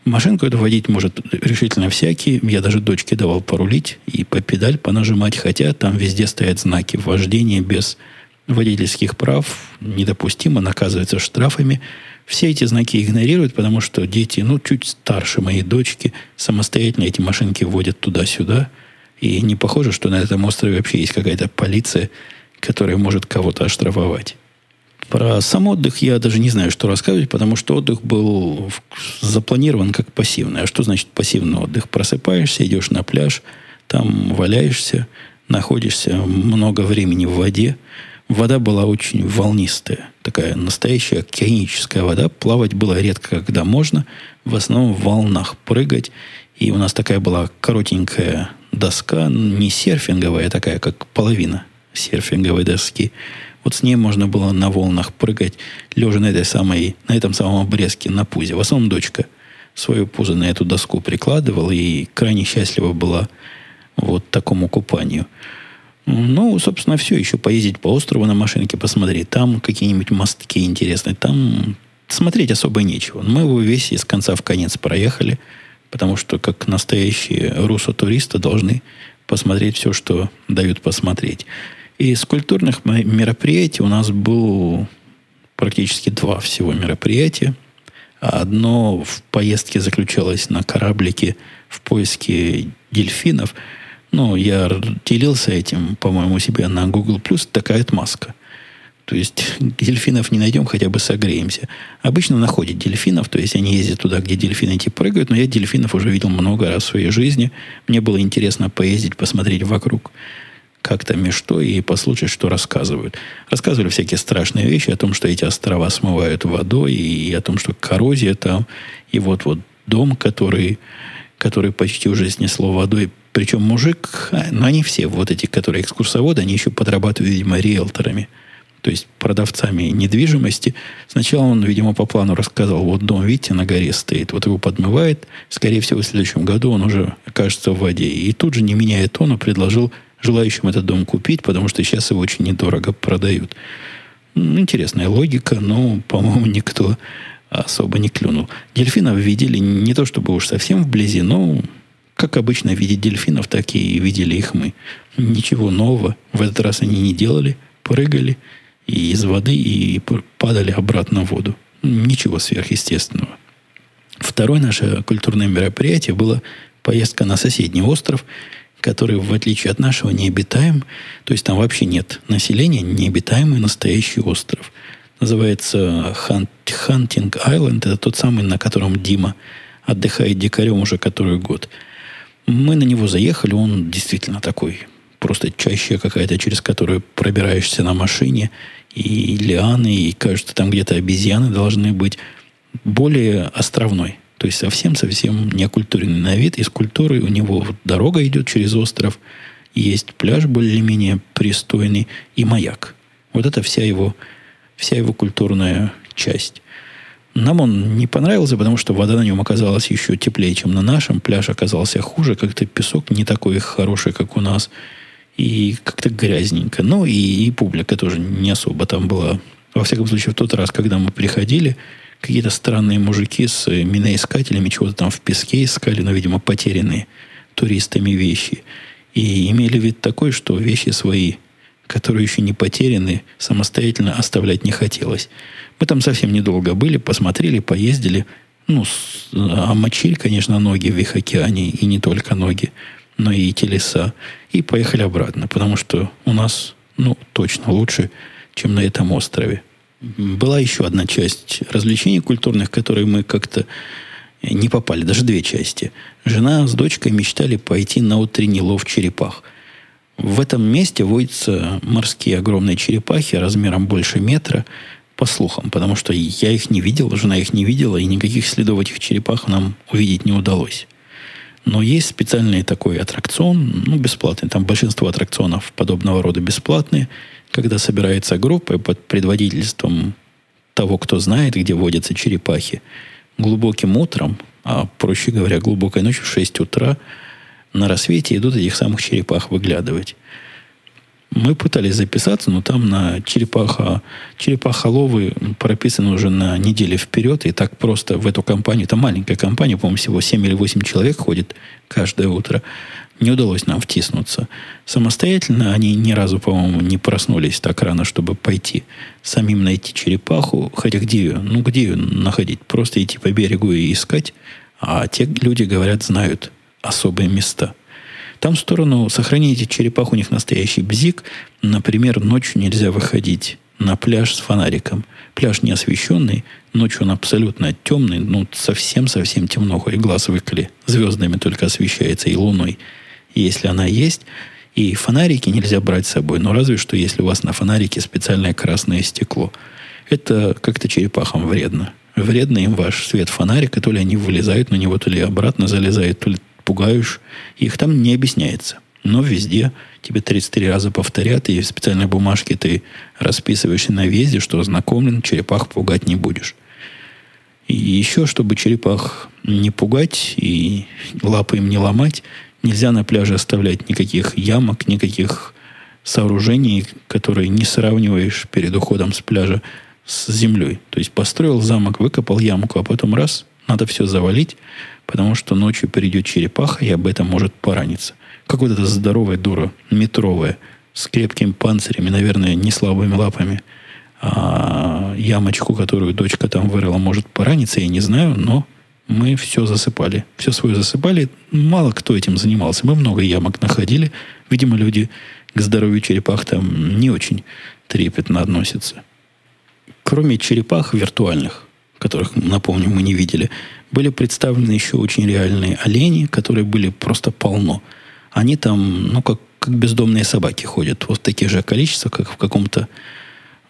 S1: Машинку эту водить может решительно всякий. Я даже дочке давал порулить и по педаль понажимать, хотя там везде стоят знаки вождения без водительских прав. Недопустимо, наказывается штрафами. Все эти знаки игнорируют, потому что дети, ну, чуть старше моей дочки, самостоятельно эти машинки водят туда-сюда. И не похоже, что на этом острове вообще есть какая-то полиция, которая может кого-то оштрафовать. Про сам отдых я даже не знаю, что рассказывать, потому что отдых был запланирован как пассивный. А что значит пассивный отдых? Просыпаешься, идешь на пляж, там валяешься, находишься много времени в воде. Вода была очень волнистая, такая настоящая океаническая вода. Плавать было редко, когда можно. В основном в волнах прыгать. И у нас такая была коротенькая доска, не серфинговая, а такая, как половина серфинговой доски. Вот с ней можно было на волнах прыгать, лежа на этой самой, на этом самом обрезке на пузе. В основном дочка свою пузо на эту доску прикладывала и крайне счастлива была вот такому купанию. Ну, собственно, все. Еще поездить по острову на машинке, посмотреть. Там какие-нибудь мостки интересные. Там смотреть особо нечего. Мы его весь из конца в конец проехали, потому что, как настоящие русо-туристы, должны посмотреть все, что дают посмотреть. Из культурных мероприятий у нас было практически два всего мероприятия. Одно в поездке заключалось на кораблике в поиске дельфинов. Ну, я делился этим, по-моему, у себя на Google+. Такая отмазка. То есть дельфинов не найдем, хотя бы согреемся. Обычно находят дельфинов, то есть они ездят туда, где дельфины эти прыгают, но я дельфинов уже видел много раз в своей жизни. Мне было интересно поездить, посмотреть вокруг как там и что, и послушать, что рассказывают. Рассказывали всякие страшные вещи о том, что эти острова смывают водой, и о том, что коррозия там, и вот-вот дом, который, который почти уже снесло водой. Причем мужик, а, ну они все, вот эти, которые экскурсоводы, они еще подрабатывают, видимо, риэлторами. То есть продавцами недвижимости. Сначала он, видимо, по плану рассказал, вот дом, видите, на горе стоит, вот его подмывает. Скорее всего, в следующем году он уже окажется в воде. И тут же, не меняя тона, предложил желающим этот дом купить, потому что сейчас его очень недорого продают. Интересная логика, но, по-моему, никто особо не клюнул. Дельфинов видели не то чтобы уж совсем вблизи, но Как обычно видеть дельфинов, так и видели их мы. Ничего нового в этот раз они не делали. Прыгали и из воды и падали обратно в воду. Ничего сверхъестественного. Второе наше культурное мероприятие было поездка на соседний остров, который, в отличие от нашего, необитаем. То есть там вообще нет населения, необитаемый настоящий остров. Называется Хантинг Айленд. Это тот самый, на котором Дима отдыхает дикарем уже который год. Мы на него заехали, он действительно такой, просто чаще какая-то, через которую пробираешься на машине, и лианы, и кажется, там где-то обезьяны должны быть. Более островной. То есть совсем-совсем не окультуренный на вид. Из культуры у него дорога идет через остров, есть пляж более-менее пристойный и маяк. Вот это вся его, вся его культурная часть. Нам он не понравился, потому что вода на нем оказалась еще теплее, чем на нашем. Пляж оказался хуже, как-то песок не такой хороший, как у нас. И как-то грязненько. Ну, и, и публика тоже не особо там была. Во всяком случае, в тот раз, когда мы приходили, какие-то странные мужики с миноискателями чего-то там в песке искали, но, видимо, потерянные туристами вещи. И имели вид такой, что вещи свои, которые еще не потеряны, самостоятельно оставлять не хотелось. Мы там совсем недолго были, посмотрели, поездили. Ну, омочили, конечно, ноги в их океане, и не только ноги, но и телеса. И поехали обратно, потому что у нас, ну, точно лучше, чем на этом острове. Была еще одна часть развлечений культурных, которые мы как-то не попали, даже две части. Жена с дочкой мечтали пойти на утренний лов черепах. В этом месте водятся морские огромные черепахи размером больше метра по слухам, потому что я их не видел, жена их не видела, и никаких следов этих черепах нам увидеть не удалось. Но есть специальный такой аттракцион, ну, бесплатный. Там большинство аттракционов подобного рода бесплатные, когда собирается группа под предводительством того, кто знает, где водятся черепахи, глубоким утром, а проще говоря, глубокой ночью в 6 утра, на рассвете идут этих самых черепах выглядывать. Мы пытались записаться, но там на черепаха, черепахоловы прописаны уже на неделю вперед, и так просто в эту компанию, это маленькая компания, по-моему, всего 7 или 8 человек ходит каждое утро, не удалось нам втиснуться. Самостоятельно они ни разу, по-моему, не проснулись так рано, чтобы пойти самим найти черепаху. Хотя где ее? Ну, где ее находить? Просто идти по берегу и искать. А те люди, говорят, знают особые места – там в сторону сохраните черепах, у них настоящий бзик. Например, ночью нельзя выходить на пляж с фонариком. Пляж не освещенный, ночью он абсолютно темный, ну, совсем-совсем темно, хоть глаз выколи. Звездами только освещается и луной, если она есть. И фонарики нельзя брать с собой, но разве что, если у вас на фонарике специальное красное стекло. Это как-то черепахам вредно. Вредно им ваш свет фонарика, то ли они вылезают на него, то ли обратно залезают, то ли пугаешь. Их там не объясняется. Но везде тебе 33 раза повторят, и в специальной бумажке ты расписываешься на везе, что ознакомлен, черепах пугать не будешь. И еще, чтобы черепах не пугать и лапы им не ломать, нельзя на пляже оставлять никаких ямок, никаких сооружений, которые не сравниваешь перед уходом с пляжа с землей. То есть построил замок, выкопал ямку, а потом раз, надо все завалить, потому что ночью придет черепаха и об этом может пораниться. Как вот эта здоровая дура, метровая, с крепким панцирем и, наверное, не слабыми лапами, а ямочку, которую дочка там вырыла, может пораниться, я не знаю, но мы все засыпали. Все свое засыпали. Мало кто этим занимался. Мы много ямок находили. Видимо, люди к здоровью черепах там не очень трепетно относятся. Кроме черепах виртуальных, которых, напомню, мы не видели, были представлены еще очень реальные олени, которые были просто полно. Они там, ну, как, как бездомные собаки ходят. Вот в таких же количествах, как в каком-то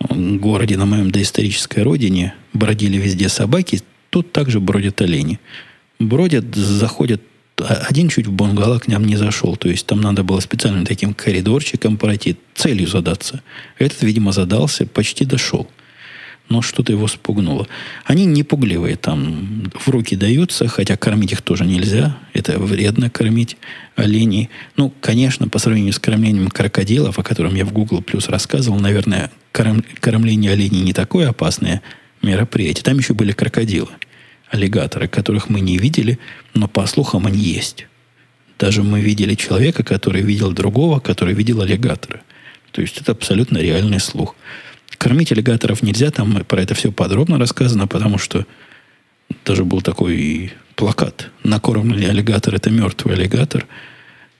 S1: городе на моем доисторической родине бродили везде собаки, тут также бродят олени. Бродят, заходят а, один чуть в бунгало к нам не зашел. То есть там надо было специальным таким коридорчиком пройти, целью задаться. Этот, видимо, задался, почти дошел но что-то его спугнуло. Они не пугливые, там в руки даются, хотя кормить их тоже нельзя. Это вредно кормить оленей. Ну, конечно, по сравнению с кормлением крокодилов, о котором я в Google Plus рассказывал, наверное, корм, кормление оленей не такое опасное мероприятие. Там еще были крокодилы, аллигаторы, которых мы не видели, но по слухам они есть. Даже мы видели человека, который видел другого, который видел аллигатора. То есть это абсолютно реальный слух. Кормить аллигаторов нельзя, там про это все подробно рассказано, потому что даже был такой плакат. Накормленный аллигатор – это мертвый аллигатор.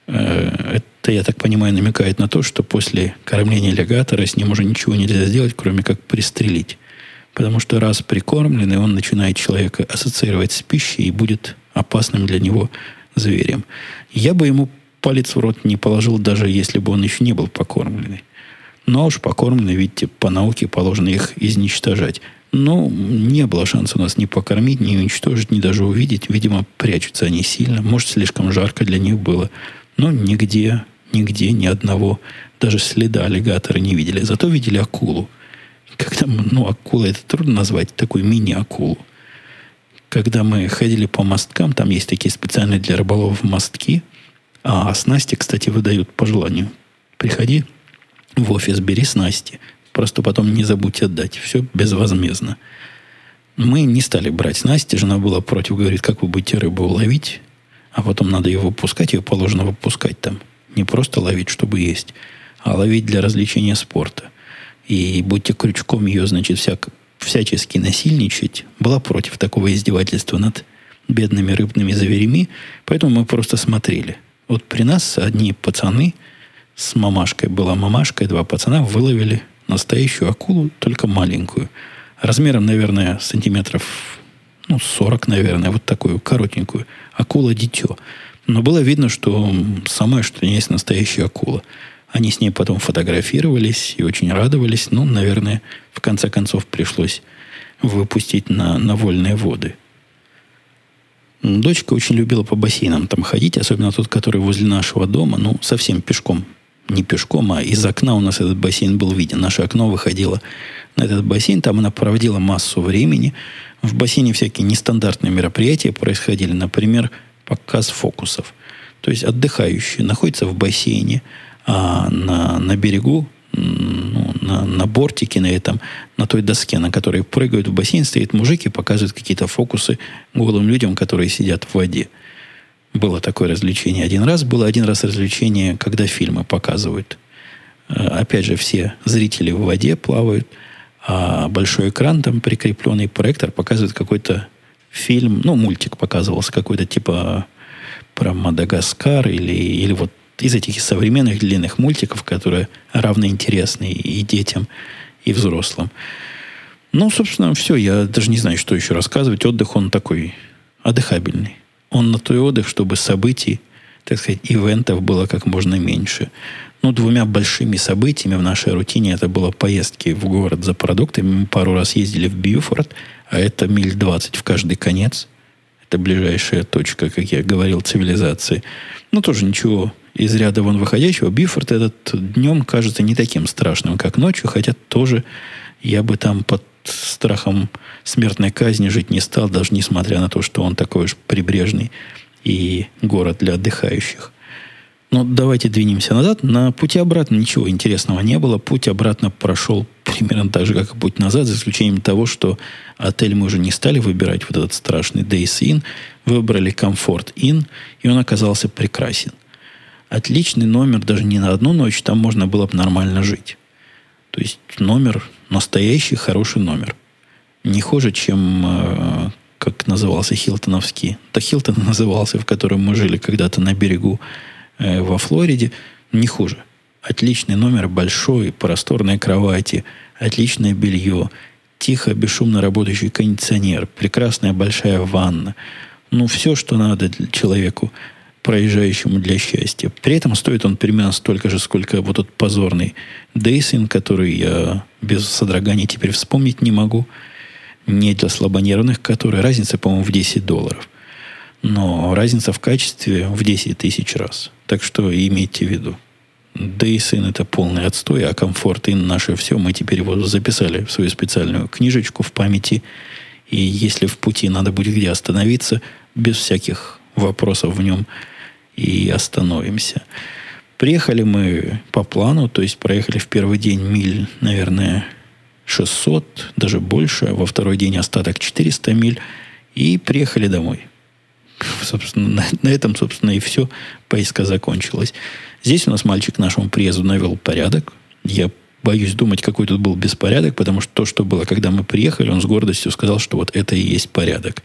S1: Э, это, я так понимаю, намекает на то, что после кормления аллигатора с ним уже ничего нельзя сделать, кроме как пристрелить. Потому что раз прикормленный, он начинает человека ассоциировать с пищей и будет опасным для него зверем. Я бы ему палец в рот не положил, даже если бы он еще не был покормленный. Но уж покормленный, видите, по науке положено их изничтожать. Но не было шанса у нас ни покормить, ни уничтожить, ни даже увидеть. Видимо, прячутся они сильно. Может, слишком жарко для них было. Но нигде, нигде ни одного, даже следа аллигатора не видели. Зато видели акулу. Когда, ну, акула это трудно назвать, такую мини-акулу. Когда мы ходили по мосткам, там есть такие специальные для рыболовов мостки, а снасти, кстати, выдают по желанию. Приходи в офис, бери снасти. Просто потом не забудь отдать. Все безвозмездно. Мы не стали брать снасти. Жена была против, говорит, как вы будете рыбу ловить, а потом надо ее выпускать, ее положено выпускать там. Не просто ловить, чтобы есть, а ловить для развлечения спорта. И будьте крючком ее, значит, всяк, всячески насильничать, была против такого издевательства над бедными рыбными зверями, поэтому мы просто смотрели. Вот при нас одни пацаны с мамашкой, была мамашка и два пацана, выловили настоящую акулу, только маленькую. Размером, наверное, сантиметров ну, 40, наверное, вот такую коротенькую. Акула-дитё. Но было видно, что самое, что есть настоящая акула. Они с ней потом фотографировались и очень радовались. Ну, наверное, в конце концов пришлось выпустить на, на вольные воды. Дочка очень любила по бассейнам там ходить, особенно тот, который возле нашего дома, ну, совсем пешком. Не пешком, а из окна у нас этот бассейн был виден. Наше окно выходило на этот бассейн, там она проводила массу времени. В бассейне всякие нестандартные мероприятия происходили, например, показ фокусов. То есть отдыхающие находятся в бассейне, а на, на берегу, ну, на, на бортике на этом, на той доске, на которой прыгают в бассейн, стоит мужик и показывает какие-то фокусы голым людям, которые сидят в воде. Было такое развлечение один раз. Было один раз развлечение, когда фильмы показывают. Э, опять же, все зрители в воде плавают, а большой экран, там прикрепленный проектор, показывает какой-то фильм, ну, мультик показывался какой-то типа про Мадагаскар или, или вот из этих современных длинных мультиков, которые равно интересны и детям, и взрослым. Ну, собственно, все. Я даже не знаю, что еще рассказывать. Отдых, он такой отдыхабельный. Он на той отдых, чтобы событий, так сказать, ивентов было как можно меньше. Ну, двумя большими событиями в нашей рутине это было поездки в город за продуктами. Мы пару раз ездили в Бьюфорд, а это миль 20 в каждый конец. Это ближайшая точка, как я говорил, цивилизации. Ну, тоже ничего из ряда вон выходящего. Бифорд этот днем кажется не таким страшным, как ночью, хотя тоже я бы там под страхом смертной казни жить не стал, даже несмотря на то, что он такой уж прибрежный и город для отдыхающих. Но давайте двинемся назад. На пути обратно ничего интересного не было. Путь обратно прошел примерно так же, как и путь назад, за исключением того, что отель мы уже не стали выбирать, вот этот страшный Days Inn, выбрали Comfort Inn, и он оказался прекрасен отличный номер даже не на одну ночь, там можно было бы нормально жить. То есть номер, настоящий хороший номер. Не хуже, чем, э, как назывался Хилтоновский. Да, Хилтон назывался, в котором мы жили когда-то на берегу э, во Флориде. Не хуже. Отличный номер, большой, просторные кровати, отличное белье, тихо, бесшумно работающий кондиционер, прекрасная большая ванна. Ну, все, что надо человеку проезжающему для счастья. При этом стоит он примерно столько же, сколько вот этот позорный Дейсин, который я без содрогания теперь вспомнить не могу. Не для слабонервных, который разница, по-моему, в 10 долларов. Но разница в качестве в 10 тысяч раз. Так что имейте в виду. Дейсин это полный отстой, а комфорт и наше все мы теперь его записали в свою специальную книжечку в памяти. И если в пути надо будет где остановиться, без всяких вопросов в нем и остановимся. Приехали мы по плану, то есть проехали в первый день миль, наверное, 600, даже больше, во второй день остаток 400 миль, и приехали домой. собственно, на, на этом, собственно, и все. Поиска закончилась. Здесь у нас мальчик нашему приезду навел порядок. Я боюсь думать, какой тут был беспорядок, потому что то, что было, когда мы приехали, он с гордостью сказал, что вот это и есть порядок.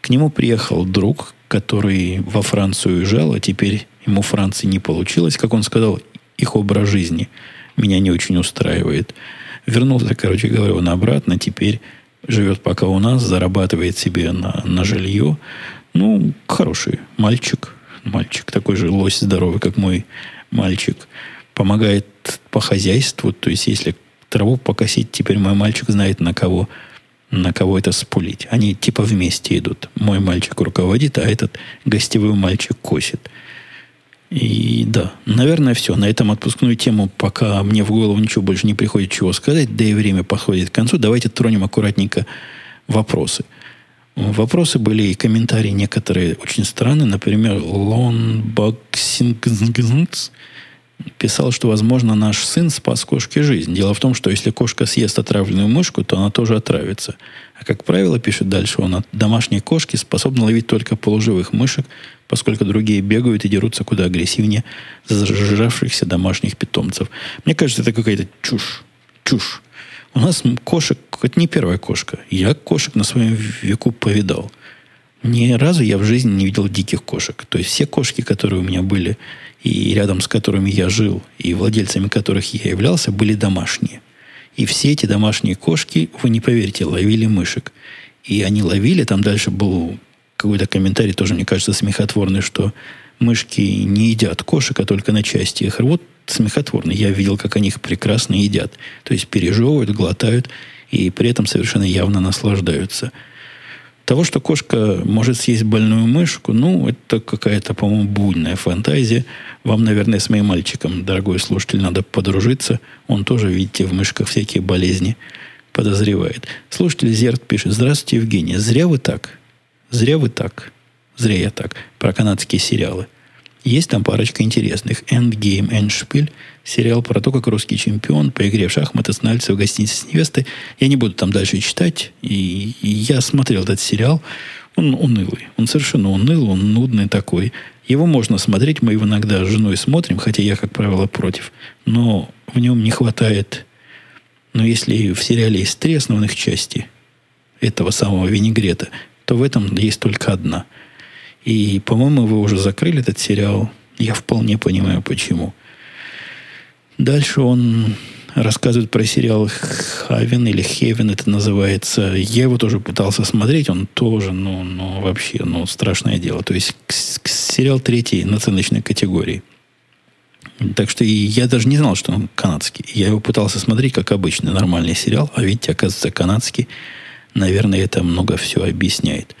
S1: К нему приехал друг, который во Францию уезжал, а теперь ему Франции не получилось. Как он сказал, их образ жизни меня не очень устраивает. Вернулся, короче говоря, он обратно. Теперь живет пока у нас, зарабатывает себе на, на жилье. Ну, хороший мальчик. Мальчик такой же лось здоровый, как мой мальчик. Помогает по хозяйству. То есть, если траву покосить, теперь мой мальчик знает, на кого, на кого это спулить. Они типа вместе идут. Мой мальчик руководит, а этот гостевой мальчик косит. И да, наверное, все. На этом отпускную тему, пока мне в голову ничего больше не приходит чего сказать, да и время подходит к концу, давайте тронем аккуратненько вопросы. Вопросы были и комментарии некоторые очень странные. Например, Лонбоксинг писал, что, возможно, наш сын спас кошке жизнь. Дело в том, что если кошка съест отравленную мышку, то она тоже отравится. А как правило, пишет дальше он, от домашней кошки способны ловить только полуживых мышек, поскольку другие бегают и дерутся куда агрессивнее зажравшихся домашних питомцев. Мне кажется, это какая-то чушь. Чушь. У нас кошек, это не первая кошка. Я кошек на своем веку повидал. Ни разу я в жизни не видел диких кошек. То есть все кошки, которые у меня были, и рядом с которыми я жил, и владельцами которых я являлся, были домашние. И все эти домашние кошки, вы не поверите, ловили мышек. И они ловили, там дальше был какой-то комментарий, тоже, мне кажется, смехотворный, что мышки не едят кошек, а только на части их рвут. Смехотворно. Я видел, как они их прекрасно едят. То есть пережевывают, глотают, и при этом совершенно явно наслаждаются – того, что кошка может съесть больную мышку, ну, это какая-то, по-моему, буйная фантазия. Вам, наверное, с моим мальчиком, дорогой слушатель, надо подружиться. Он тоже, видите, в мышках всякие болезни подозревает. Слушатель Зерт пишет. Здравствуйте, Евгений. Зря вы так. Зря вы так. Зря я так. Про канадские сериалы. Есть там парочка интересных. Endgame, Endspiel. Сериал про то, как русский чемпион по игре в шахматы становится в гостинице с невестой. Я не буду там дальше читать. И, и я смотрел этот сериал. Он унылый. Он совершенно унылый, он нудный такой. Его можно смотреть. Мы его иногда с женой смотрим, хотя я, как правило, против. Но в нем не хватает... Но если в сериале есть три основных части этого самого винегрета, то в этом есть только одна – и, по-моему, вы уже закрыли этот сериал. Я вполне понимаю, почему. Дальше он рассказывает про сериал Хавен или Хевен это называется. Я его тоже пытался смотреть, он тоже, ну, ну вообще, ну, страшное дело. То есть сериал третьей наценочной категории. Так что и я даже не знал, что он канадский. Я его пытался смотреть как обычный нормальный сериал, а видите, оказывается, канадский. Наверное, это много все объясняет.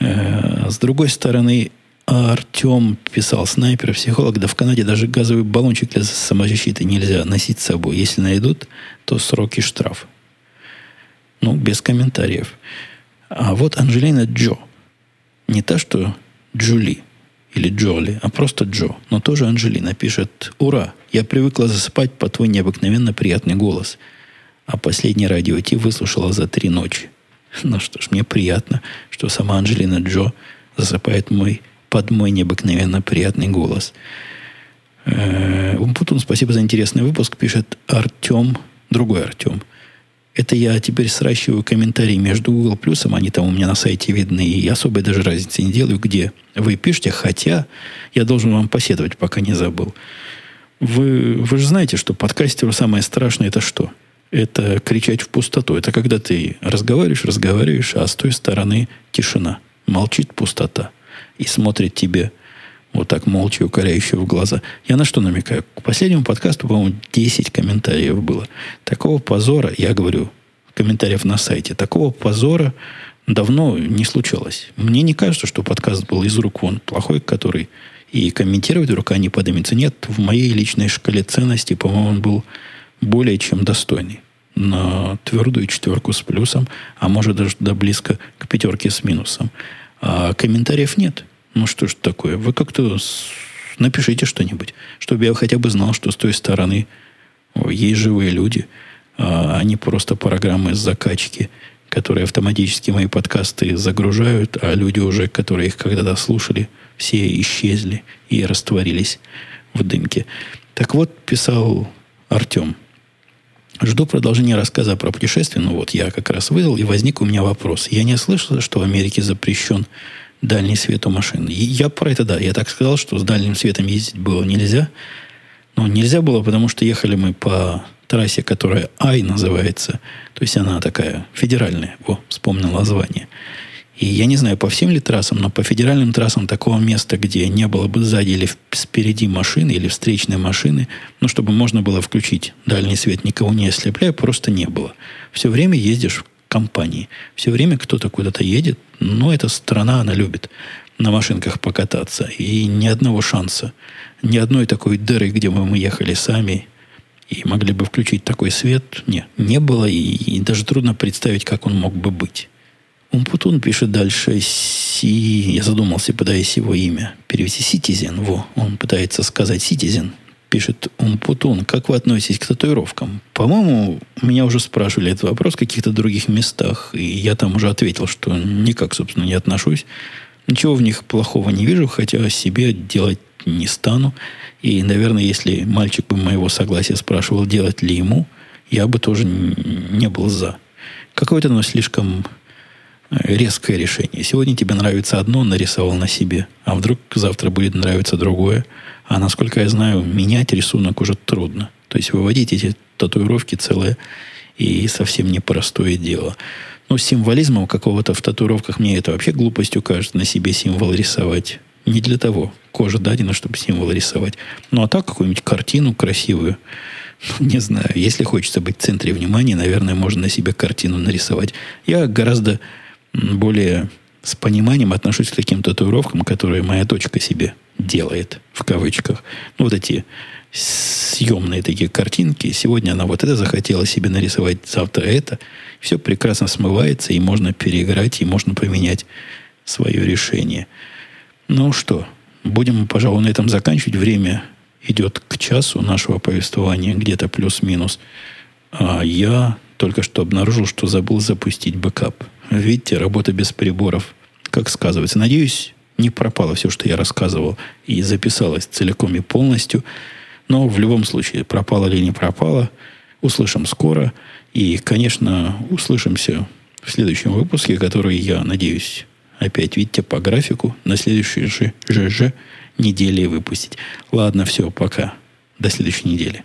S1: Э, с другой стороны, Артем писал, снайпер, психолог, да в Канаде даже газовый баллончик для самозащиты нельзя носить с собой. Если найдут, то сроки штраф. Ну, без комментариев. А вот Анжелина Джо. Не та, что Джули или Джоли, а просто Джо. Но тоже Анжелина пишет, ура, я привыкла засыпать по твой необыкновенно приятный голос. А последний радио Ти выслушала за три ночи. Ну что ж, мне приятно, что сама Анджелина Джо засыпает мой, под мой необыкновенно приятный голос. Э, Умпутун, спасибо за интересный выпуск, пишет Артем, другой Артем. Это я теперь сращиваю комментарии между Google Плюсом, они там у меня на сайте видны, и особой даже разницы не делаю, где вы пишете, хотя я должен вам посетовать, пока не забыл. Вы, вы же знаете, что подкастеру самое страшное это что? Это кричать в пустоту. Это когда ты разговариваешь, разговариваешь, а с той стороны тишина. Молчит пустота. И смотрит тебе вот так молча, укоряюще в глаза. Я на что намекаю? К последнему подкасту, по-моему, 10 комментариев было. Такого позора, я говорю, комментариев на сайте, такого позора давно не случалось. Мне не кажется, что подкаст был из рук вон плохой, который и комментировать рука не поднимется. Нет, в моей личной шкале ценностей, по-моему, он был более чем достойный. На твердую четверку с плюсом, а может даже до близко к пятерке с минусом. А комментариев нет. Ну что ж такое? Вы как-то напишите что-нибудь, чтобы я хотя бы знал, что с той стороны есть живые люди, а не просто программы закачки которые автоматически мои подкасты загружают, а люди уже, которые их когда-то слушали, все исчезли и растворились в дымке. Так вот, писал Артем. Жду продолжения рассказа про путешествие. Ну вот, я как раз выдал, и возник у меня вопрос. Я не слышал, что в Америке запрещен дальний свет у машин. Я про это, да, я так сказал, что с дальним светом ездить было нельзя. Но нельзя было, потому что ехали мы по трассе, которая Ай называется. То есть она такая федеральная. О, вспомнил название. И я не знаю, по всем ли трассам, но по федеральным трассам такого места, где не было бы сзади или спереди машины, или встречной машины, ну, чтобы можно было включить дальний свет, никого не ослепляя, просто не было. Все время ездишь в компании. Все время кто-то куда-то едет. Но эта страна, она любит на машинках покататься. И ни одного шанса, ни одной такой дыры, где бы мы ехали сами и могли бы включить такой свет, не, не было. И, и даже трудно представить, как он мог бы быть. Умпутун пишет дальше Си... Я задумался, пытаясь его имя перевести. Citizen. Во, он пытается сказать Citizen. Пишет Умпутун. Как вы относитесь к татуировкам? По-моему, меня уже спрашивали этот вопрос в каких-то других местах. И я там уже ответил, что никак, собственно, не отношусь. Ничего в них плохого не вижу, хотя себе делать не стану. И, наверное, если мальчик бы моего согласия спрашивал, делать ли ему, я бы тоже не был за. Какое-то оно слишком резкое решение. Сегодня тебе нравится одно, нарисовал на себе, а вдруг завтра будет нравиться другое. А насколько я знаю, менять рисунок уже трудно. То есть выводить эти татуировки целое и совсем непростое дело. Ну, символизмом какого-то в татуировках мне это вообще глупостью кажется, на себе символ рисовать. Не для того. Кожа дадена, чтобы символ рисовать. Ну, а так какую-нибудь картину красивую. Ну, не знаю. Если хочется быть в центре внимания, наверное, можно на себе картину нарисовать. Я гораздо более с пониманием отношусь к таким татуировкам, которые моя дочка себе делает, в кавычках. Ну, вот эти съемные такие картинки. Сегодня она вот это захотела себе нарисовать, завтра это. Все прекрасно смывается, и можно переиграть, и можно поменять свое решение. Ну что, будем, пожалуй, на этом заканчивать. Время идет к часу нашего повествования, где-то плюс-минус. А я только что обнаружил, что забыл запустить бэкап. Видите, работа без приборов, как сказывается. Надеюсь, не пропало все, что я рассказывал, и записалось целиком и полностью. Но в любом случае, пропало или не пропало, услышим скоро. И, конечно, услышимся в следующем выпуске, который, я надеюсь, опять, видите, по графику, на следующей же, же, же неделе выпустить. Ладно, все, пока. До следующей недели.